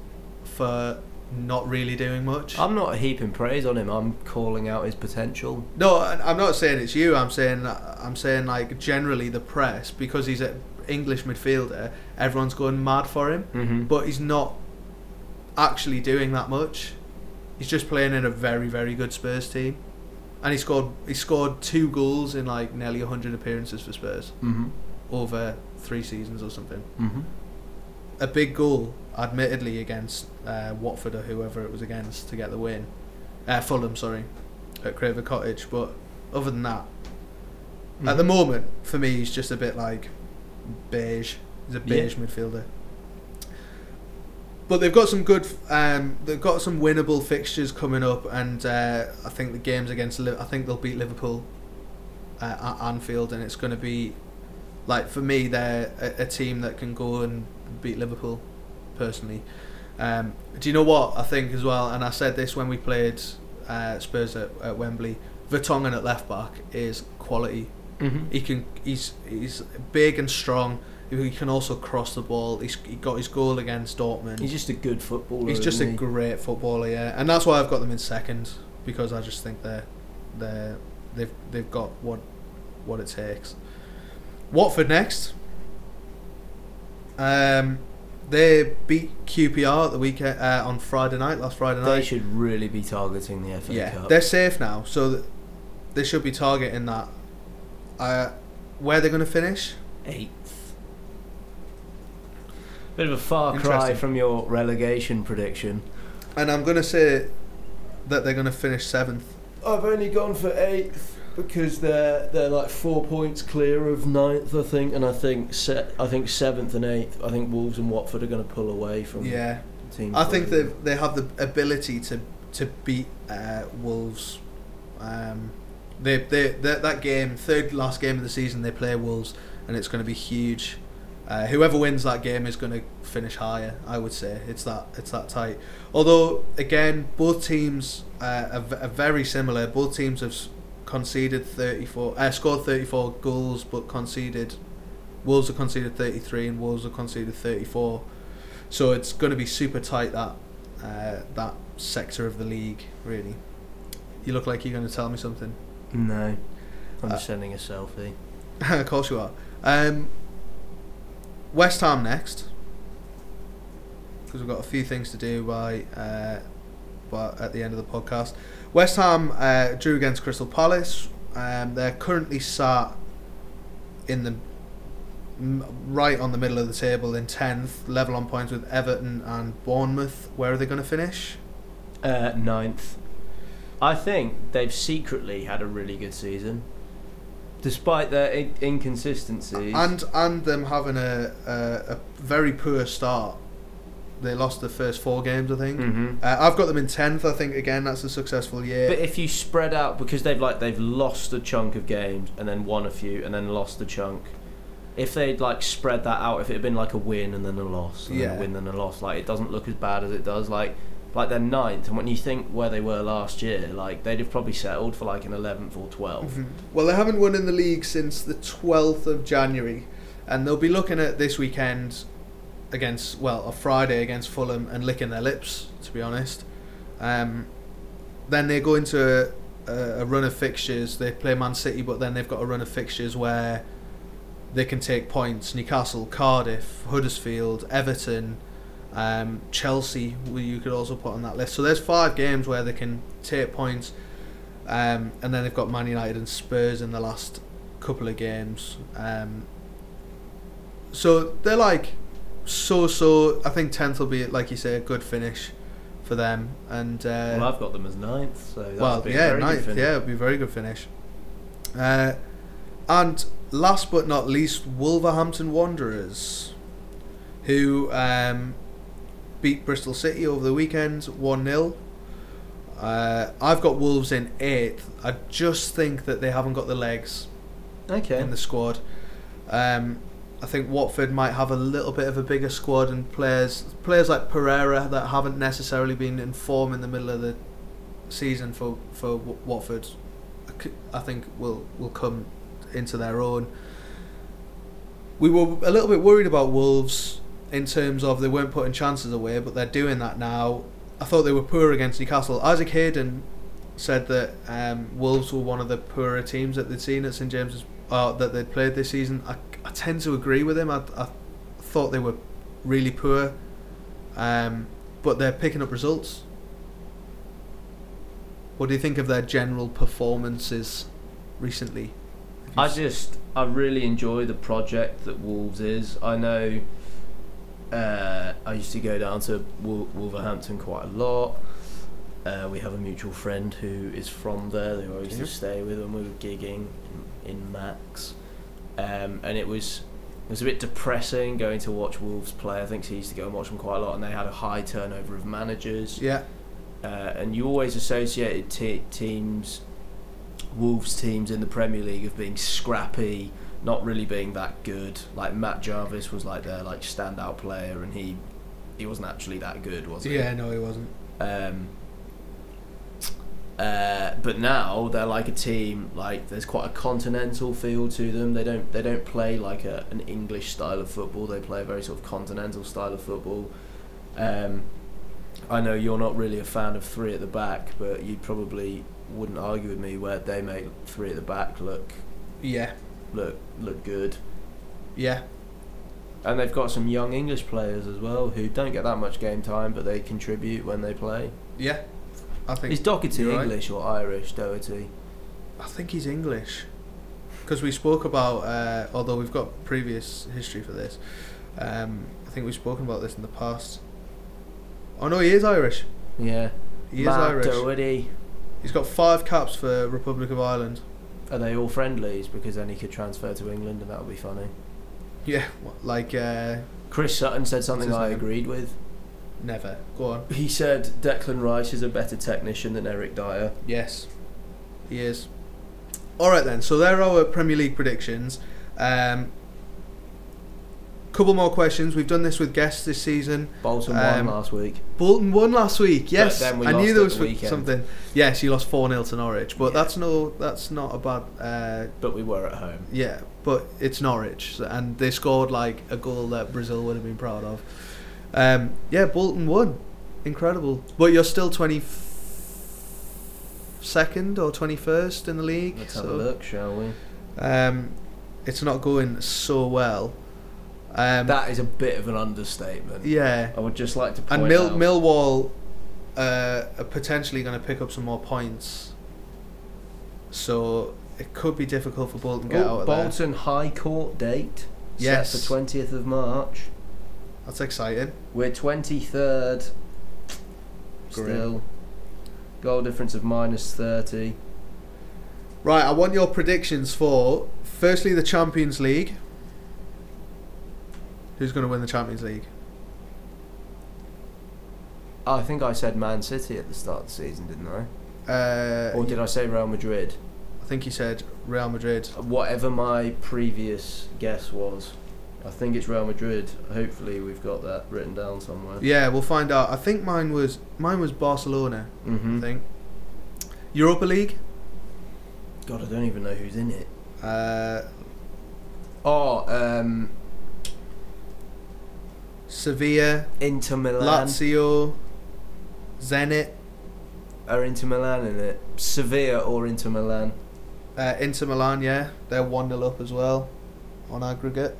for not really doing much. I'm not heaping praise on him. I'm calling out his potential. No, I'm not saying it's you. I'm saying I'm saying like generally the press because he's an English midfielder. Everyone's going mad for him, Mm-hmm. but he's not actually doing that much. He's just playing in a very very good Spurs team, and he scored he scored two goals in like nearly 100 appearances for Spurs mm-hmm. over three seasons or something. Mm-hmm. A big goal, admittedly against uh, Watford or whoever it was against to get the win. Uh, Fulham, sorry, at Craven Cottage. But other than that, At the moment, for me, he's just a bit like beige. He's a Yeah. beige midfielder. But they've got some good. Um, they've got some winnable fixtures coming up, and uh, I think the games against. I think they'll beat Liverpool uh, at Anfield, and it's going to be like for me, they're a, a team that can go and beat Liverpool. Personally, um, do you know what I think as well? And I said this when we played uh, Spurs at, at Wembley. Vertonghen at left back is quality. Mm-hmm. He can. He's he's big and strong. He can also cross the ball. He's he got his goal against Dortmund. He's just a good footballer. He's just a he? great footballer, yeah, and that's why I've got them in second because I just think they're they they've they've got what what it takes. Watford next. Um, they beat QPR at the weekend uh, on Friday night. Last Friday night. They should really be targeting the FA yeah, Cup. they're safe now, so th- they should be targeting that. Uh, where they're going to finish? eighth. Bit of a far cry Interesting. from your relegation prediction. And I'm going to say that they're going to finish seventh. I've only gone for eighth because they're they're like four points clear of ninth, I think, and I think se- I think seventh and eighth. I think Wolves and Watford are going to pull away from Yeah, team. I think they they have the ability to to beat uh, Wolves. Um, they, they they that game third last game of the season they play Wolves and it's going to be huge. Uh, whoever wins that game is going to finish higher. I would say it's that it's that tight. Although again, both teams uh, are, are very similar. Both teams have conceded 34, uh, scored 34 goals, but conceded. Wolves have conceded 33 and Wolves have conceded 34. So it's going to be super tight that uh, that sector of the league. Really, you look like you're going to tell me something. No, I'm Uh, sending a selfie. of course you are. Um, West Ham next, because we've got a few things to do by, uh, by at the end of the podcast. West Ham uh, drew against Crystal Palace. Um, they're currently sat in the m- right on the middle of the table in tenth, level on points with Everton and Bournemouth. Where are they going to finish? Uh, ninth. I think they've secretly had a really good season, despite their in- inconsistencies. And and them having a, a a very poor start. They lost the first four games, I think. hmm Uh, I've got them in tenth. I think again that's a successful year. But if you spread out, because they've like they've lost a chunk of games and then won a few and then lost a chunk. If they'd like spread that out, if it had been like a win and then a loss, and then Yeah. a win and a loss, like it doesn't look as bad as it does. Like like they're ninth, and when you think where they were last year, like they'd have probably settled for like an eleventh or 12th Mhm. Well, they haven't won in the league since the twelfth of January, and they'll be looking at this weekend against well a Friday against Fulham and licking their lips. To be honest, um, then they go into a, a run of fixtures. They play Man City, but then they've got a run of fixtures where they can take points. Newcastle, Cardiff, Huddersfield, Everton, um, Chelsea. You could also put on that list. So there's five games where they can take points. Um, and then they've got Man United and Spurs in the last couple of games. Um, so they're like so so. I think tenth will be like you say a good finish for them. And uh, well, I've got them as ninth, so well, yeah, ninth, yeah, it'd be a very good finish. Uh, and last but not least, Wolverhampton Wanderers, who um, beat Bristol City over the weekend, one 0 uh, I've got Wolves in eighth. I just think that they haven't got the legs Okay. in the squad. Um, I think Watford might have a little bit of a bigger squad and players players like Pereyra that haven't necessarily been in form in the middle of the season for for Watford. I think will will come into their own. We were a little bit worried about Wolves in terms of they weren't putting chances away, but they're doing that now. I thought they were poor against Newcastle. Isaac Hayden said that um, Wolves were one of the poorer teams that they'd seen at St James's uh, that they'd played this season. I, I tend to agree with him. I, I thought they were really poor, um, but they're picking up results. What do you think of their general performances recently? I just I really enjoy the project that Wolves is. I know uh, I used to go down to Wol- Wolverhampton quite a lot. Uh, we have a mutual friend who is from there. Who I used to stay with when we were gigging in, in Max, um, and it was it was a bit depressing going to watch Wolves play. I think he used to go and watch them quite a lot, and they had a high turnover of managers yeah, uh, and you always associated te- teams, Wolves teams in the Premier League of being scrappy, not really being that good. Like Matt Jarvis was like their like standout player, and he he wasn't actually that good, was he? yeah, no, he wasn't. Um, uh, but now they're like a team. Like there's quite a continental feel to them. They don't they don't play like a, an English style of football. They play a very sort of continental style of football. Um, I know you're not really a fan of three at the back, but you probably wouldn't argue with me where they make three at the back look Yeah, look look good. yeah, And they've got some young English players as well who don't get that much game time, but they contribute when they play. yeah. I think Is Doherty you're right. English or Irish? Doherty. I think he's English. Because we spoke about, uh, although we've got previous history for this, um, I think we've spoken about this in the past. Oh no, he is Irish. Yeah. He is Irish. Doherty. He's got five caps for Republic of Ireland. Are they all friendlies? Because then he could transfer to England, and that would be funny. Yeah, what, like uh, Chris Sutton said something I agreed with. never. Go on. He said Declan Rice is a better technician than Eric Dier. Yes, he is. All right then. So there are our Premier League predictions. Um, couple more questions. We've done this with guests this season. Bolton Um, won last week. Bolton won last week. Yes, we I knew there was the something. Yes, you lost four 0 to Norwich, but Yeah. that's no, that's not a bad. Uh, But we were at home. yeah, but it's Norwich, and they scored like a goal that Brazil would have been proud of. Um, yeah, Bolton won, incredible. But you're still twenty second or twenty first in the league. Let's so, have a look, shall we? Um, it's not going so well. Um, that is a bit of an understatement. yeah, I would just like to point and Mil- out. Millwall uh, are potentially going to pick up some more points. So it could be difficult for Bolton to get Oh, out of there. Bolton High Court date. Yes. Set for twentieth of March. That's exciting. We're twenty third. Still. Goal difference of minus thirty. Right, I want your predictions for firstly the Champions League. Who's going to win the Champions League? I think I said Man City at the start of the season, didn't I? Uh, Or did I say Real Madrid? I think you said Real Madrid. Whatever my previous guess was, I think it's Real Madrid. Hopefully, we've got that written down somewhere. Yeah, we'll find out. I think mine was mine was Barcelona. Mm-hmm. I think Europa League. God, I don't even know who's in it. Uh, Oh, um, Sevilla, Inter Milan. Lazio, Zenit, Are Inter Milan in it? Sevilla or Inter Milan? uh, Inter Milan. Yeah, they're one 0 up as well, on aggregate.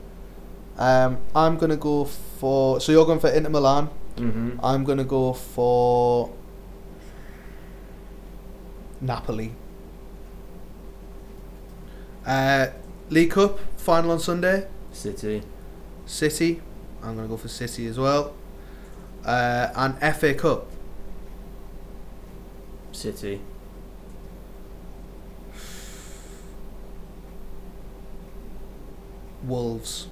Um, I'm gonna go for. So you're going for Inter Milan. Mm-hmm. I'm gonna go for Napoli. Uh, League Cup final on Sunday. City. City. I'm gonna go for City as well. Uh, and FA Cup. City. Wolves.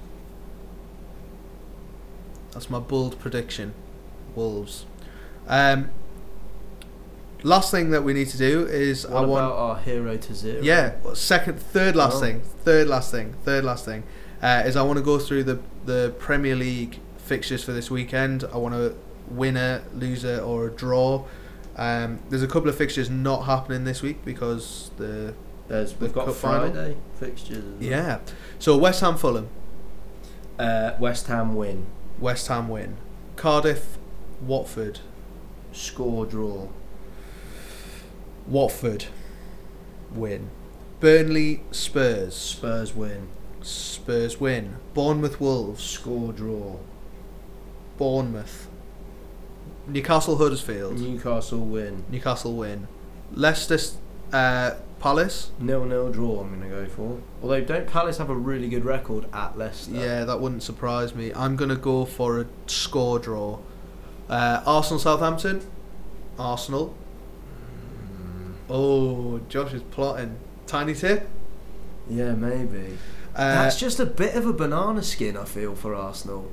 That's my bold prediction. Wolves. Um, last thing that we need to do is What I want. our hero to zero? Yeah, second, third last Oh. thing, third last thing, third last thing uh, is I want to go through the the Premier League fixtures for this weekend. I want a winner, loser, or a draw. Um, there's a couple of fixtures not happening this week because the There's, The we've got cup final? Friday fixtures. as well. yeah. So West Ham, Fulham, Uh, West Ham win. West Ham win. Cardiff, Watford, Score draw. Watford win. Burnley, Spurs, Spurs win. Spurs win. Bournemouth, Wolves, Score draw. Bournemouth. Newcastle, Huddersfield. Newcastle win. Newcastle win. Leicester uh, Palace. Nil nil draw. I'm gonna go for. Although don't Palace have a really good record at Leicester? Yeah, that wouldn't surprise me. I'm going to go for a score draw. Uh, Arsenal Southampton. Arsenal. Mm, Oh, Josh is plotting. Tiny tip. yeah, maybe. Uh, That's just a bit of a banana skin. I feel for Arsenal.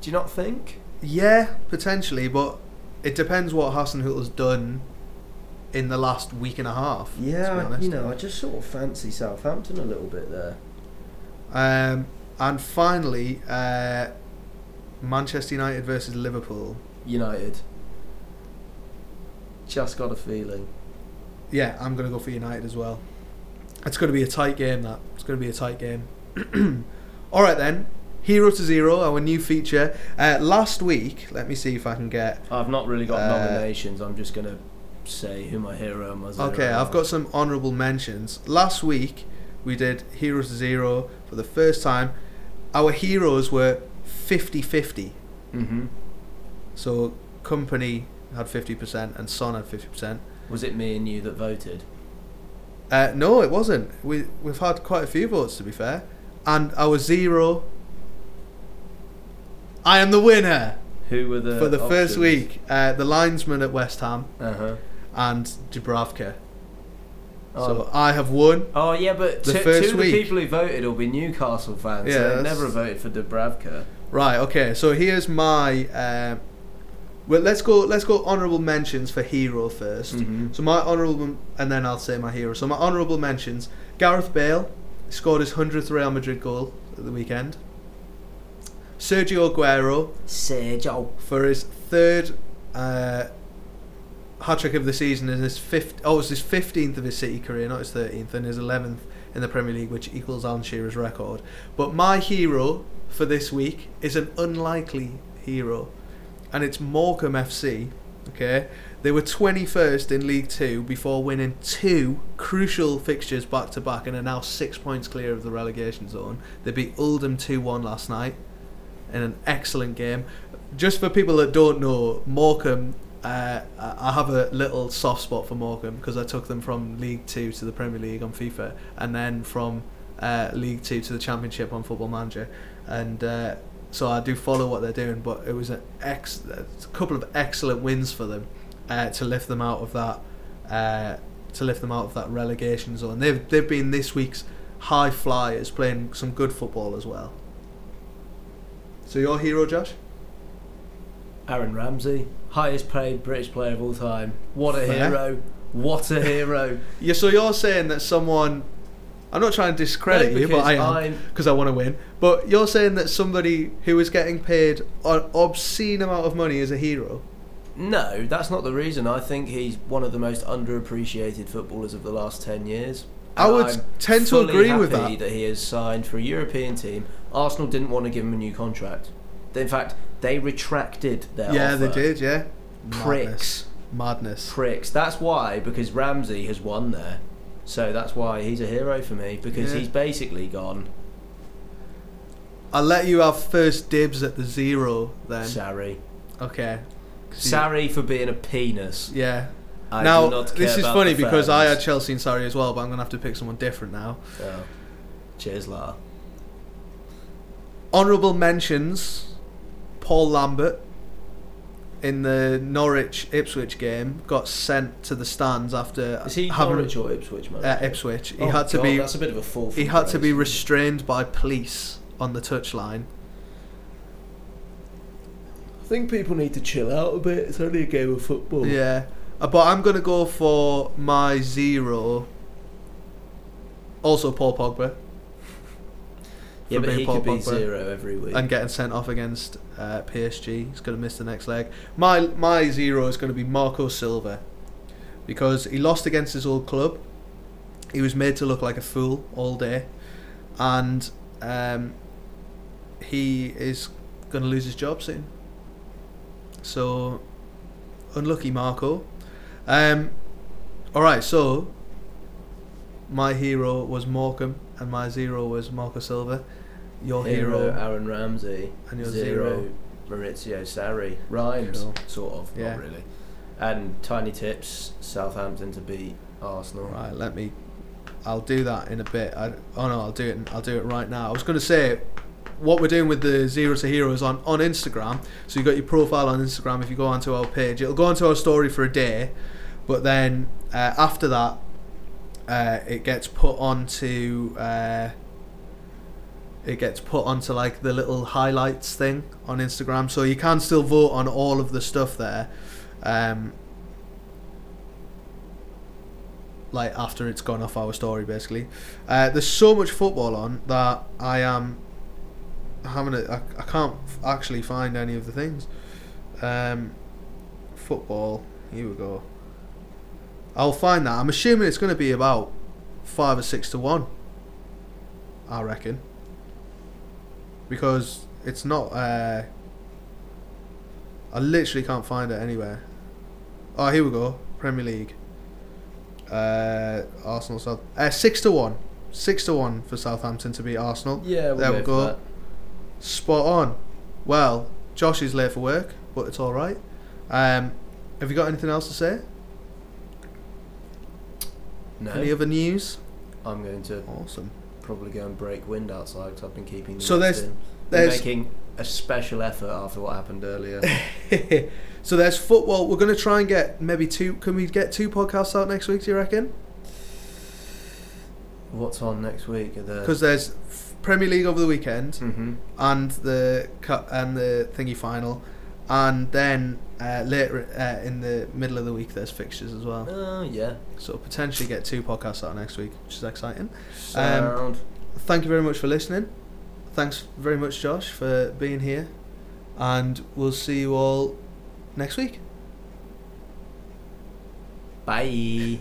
Do you not think? yeah, potentially, but it depends what Hasenhüttl's done in the last week and a half. to be Yeah, honest. you know, I just sort of fancy Southampton a little bit there. Um, and finally, uh, Manchester United versus Liverpool. United. Just got a feeling. Yeah, I'm going to go for United as well. It's going to be a tight game, that. It's going to be a tight game. All right, then. Hero to Zero, our new feature. Uh, last week, let me see if I can get. I've not really got Uh, nominations. I'm just gonna say who my hero and my zero. Okay, I've got some honourable mentions. Last week, we did Hero to Zero for the first time. Our heroes were 50 50. Mhm. So, Kompany had 50% and Son had 50%. Was it me and you that voted? Uh, no, it wasn't. We we've had quite a few votes to be fair, and our zero. I am the winner Who were the for the first week. Uh, the linesman at West Ham Uh huh. and Dubravka. Oh. So I have won. oh yeah, but the two, of week. the people who voted will be Newcastle fans. Yeah, so they never voted for Dubravka. Right. Okay. So here's my. Um, well, let's go. Let's go. Honorable mentions for hero 1st Mhm. So my honorable, and then I'll say my hero. So my honorable mentions: Gareth Bale scored his hundredth Real Madrid goal at the weekend. Sergio Aguero Sergio. for his third uh, hat trick of the season and his fifth. Oh, it was his fifteenth of his City career, not his thirteenth, and his eleventh in the Premier League, which equals Alan Shearer's record. But my hero for this week is an unlikely hero, and it's Morecambe FC. Okay, they were 21st in League Two before winning two crucial fixtures back to back, and are now six points clear of the relegation zone. They beat Oldham 2-1 last night in an excellent game. Just for people that don't know, Morecambe, uh, I I have a little soft spot for Morecambe because I took them from League Two to the Premier League on FIFA, and then from uh, League Two to the Championship on Football Manager, and uh, so I do follow what they're doing. But it was an ex- a couple of excellent wins for them uh, to lift them out of that uh, to lift them out of that relegation zone. They've they've been this week's high flyers, playing some good football as well. So your hero, Josh? Aaron Ramsey, highest paid British player of all time. What a Fair. hero! What a hero! Yeah. So you're saying that someone. I'm not trying to discredit No, you, but I am because I want to win. But you're saying that somebody who is getting paid an obscene amount of money is a hero. No, that's not the reason. I think he's one of the most underappreciated footballers of the last ten years. I would I'm tend to agree with happy that. he has signed for a European team. Arsenal didn't want to give him a new contract. In fact, they retracted their yeah, offer. they did. Yeah. Pricks. Madness. Madness. Pricks. That's why, because Ramsey has won there. So that's why he's a hero for me, because Yeah. he's basically gone. I'll let you have first dibs at the zero then. Sorry. Okay. Sorry for being a penis. Yeah. I now this is funny because I had. Chelsea and Sarri as well, but I'm gonna have to pick someone different now. Oh. Cheers, La. Honourable mentions: Paul Lambert in the Norwich Ipswich game got sent to the stands after Is he having Norwich or Ipswich, man? uh, Ipswich. He Oh, had to God, be That's a bit of a fall. he from had to be restrained by police on the touchline. I think people need to chill out a bit. It's only a game of football. Yeah, Uh, but I'm gonna go for my zero. Also, Paul Pogba. Yeah, but he Paul could be zero every week. and getting sent off against uh, PSG. He's going to miss the next leg. My my zero is going to be Marco Silva because he lost against his old club. He was made to look like a fool all day, and um, he is going to lose his job soon. So unlucky, Marco. Um, all right, so my hero was Morecambe, and my zero was Marco Silva. Your hero, Aaron Ramsey, and your zero, Maurizio Sarri. Rhymes, Cool. sort of, Yeah. not really. And tiny tips: Southampton to beat Arsenal. Right, let me. I'll do that in a bit. I, oh no, I'll do it. I'll do it right now. I was going to say, what we're doing with the zero to heroes on on Instagram. So you got your profile on Instagram. If you go onto our page, it'll go onto our story for a day, but then uh, after that, uh, it gets put onto. Uh, it gets put onto like the little highlights thing on Instagram, so you can still vote on all of the stuff there. Um, like after it's gone off our story basically. Uh, there's so much football on that I am having a I, I can't actually find any of the things. Um, football here we go. I'll find that. I'm assuming it's going to be about five or six to one I reckon because it's not uh, I literally can't find it anywhere oh here we go Premier League uh, Arsenal South uh, six to one, six to one for Southampton to beat Arsenal. Yeah, we'll There we go. that. Spot on. Well, Josh is late for work, but it's all right. Um, have you got anything else to say? No, Any other news? I'm going to Awesome. Probably go and break wind outside because I've been keeping. the So there's- in. there's- making a special effort after what happened earlier. so there's football. We're gonna try and get maybe two. Can we get two podcasts out next week? Do you reckon? What's on next week? Because there's Premier League over the weekend hmm and the and the thingy final, and then uh, later uh, in the middle of the week there's fixtures as well. Oh yeah. So potentially get two podcasts out next week, which is exciting. Sound. Thank you very much for listening. thanks very much, Josh, for being here, and we'll see you all next week. Bye.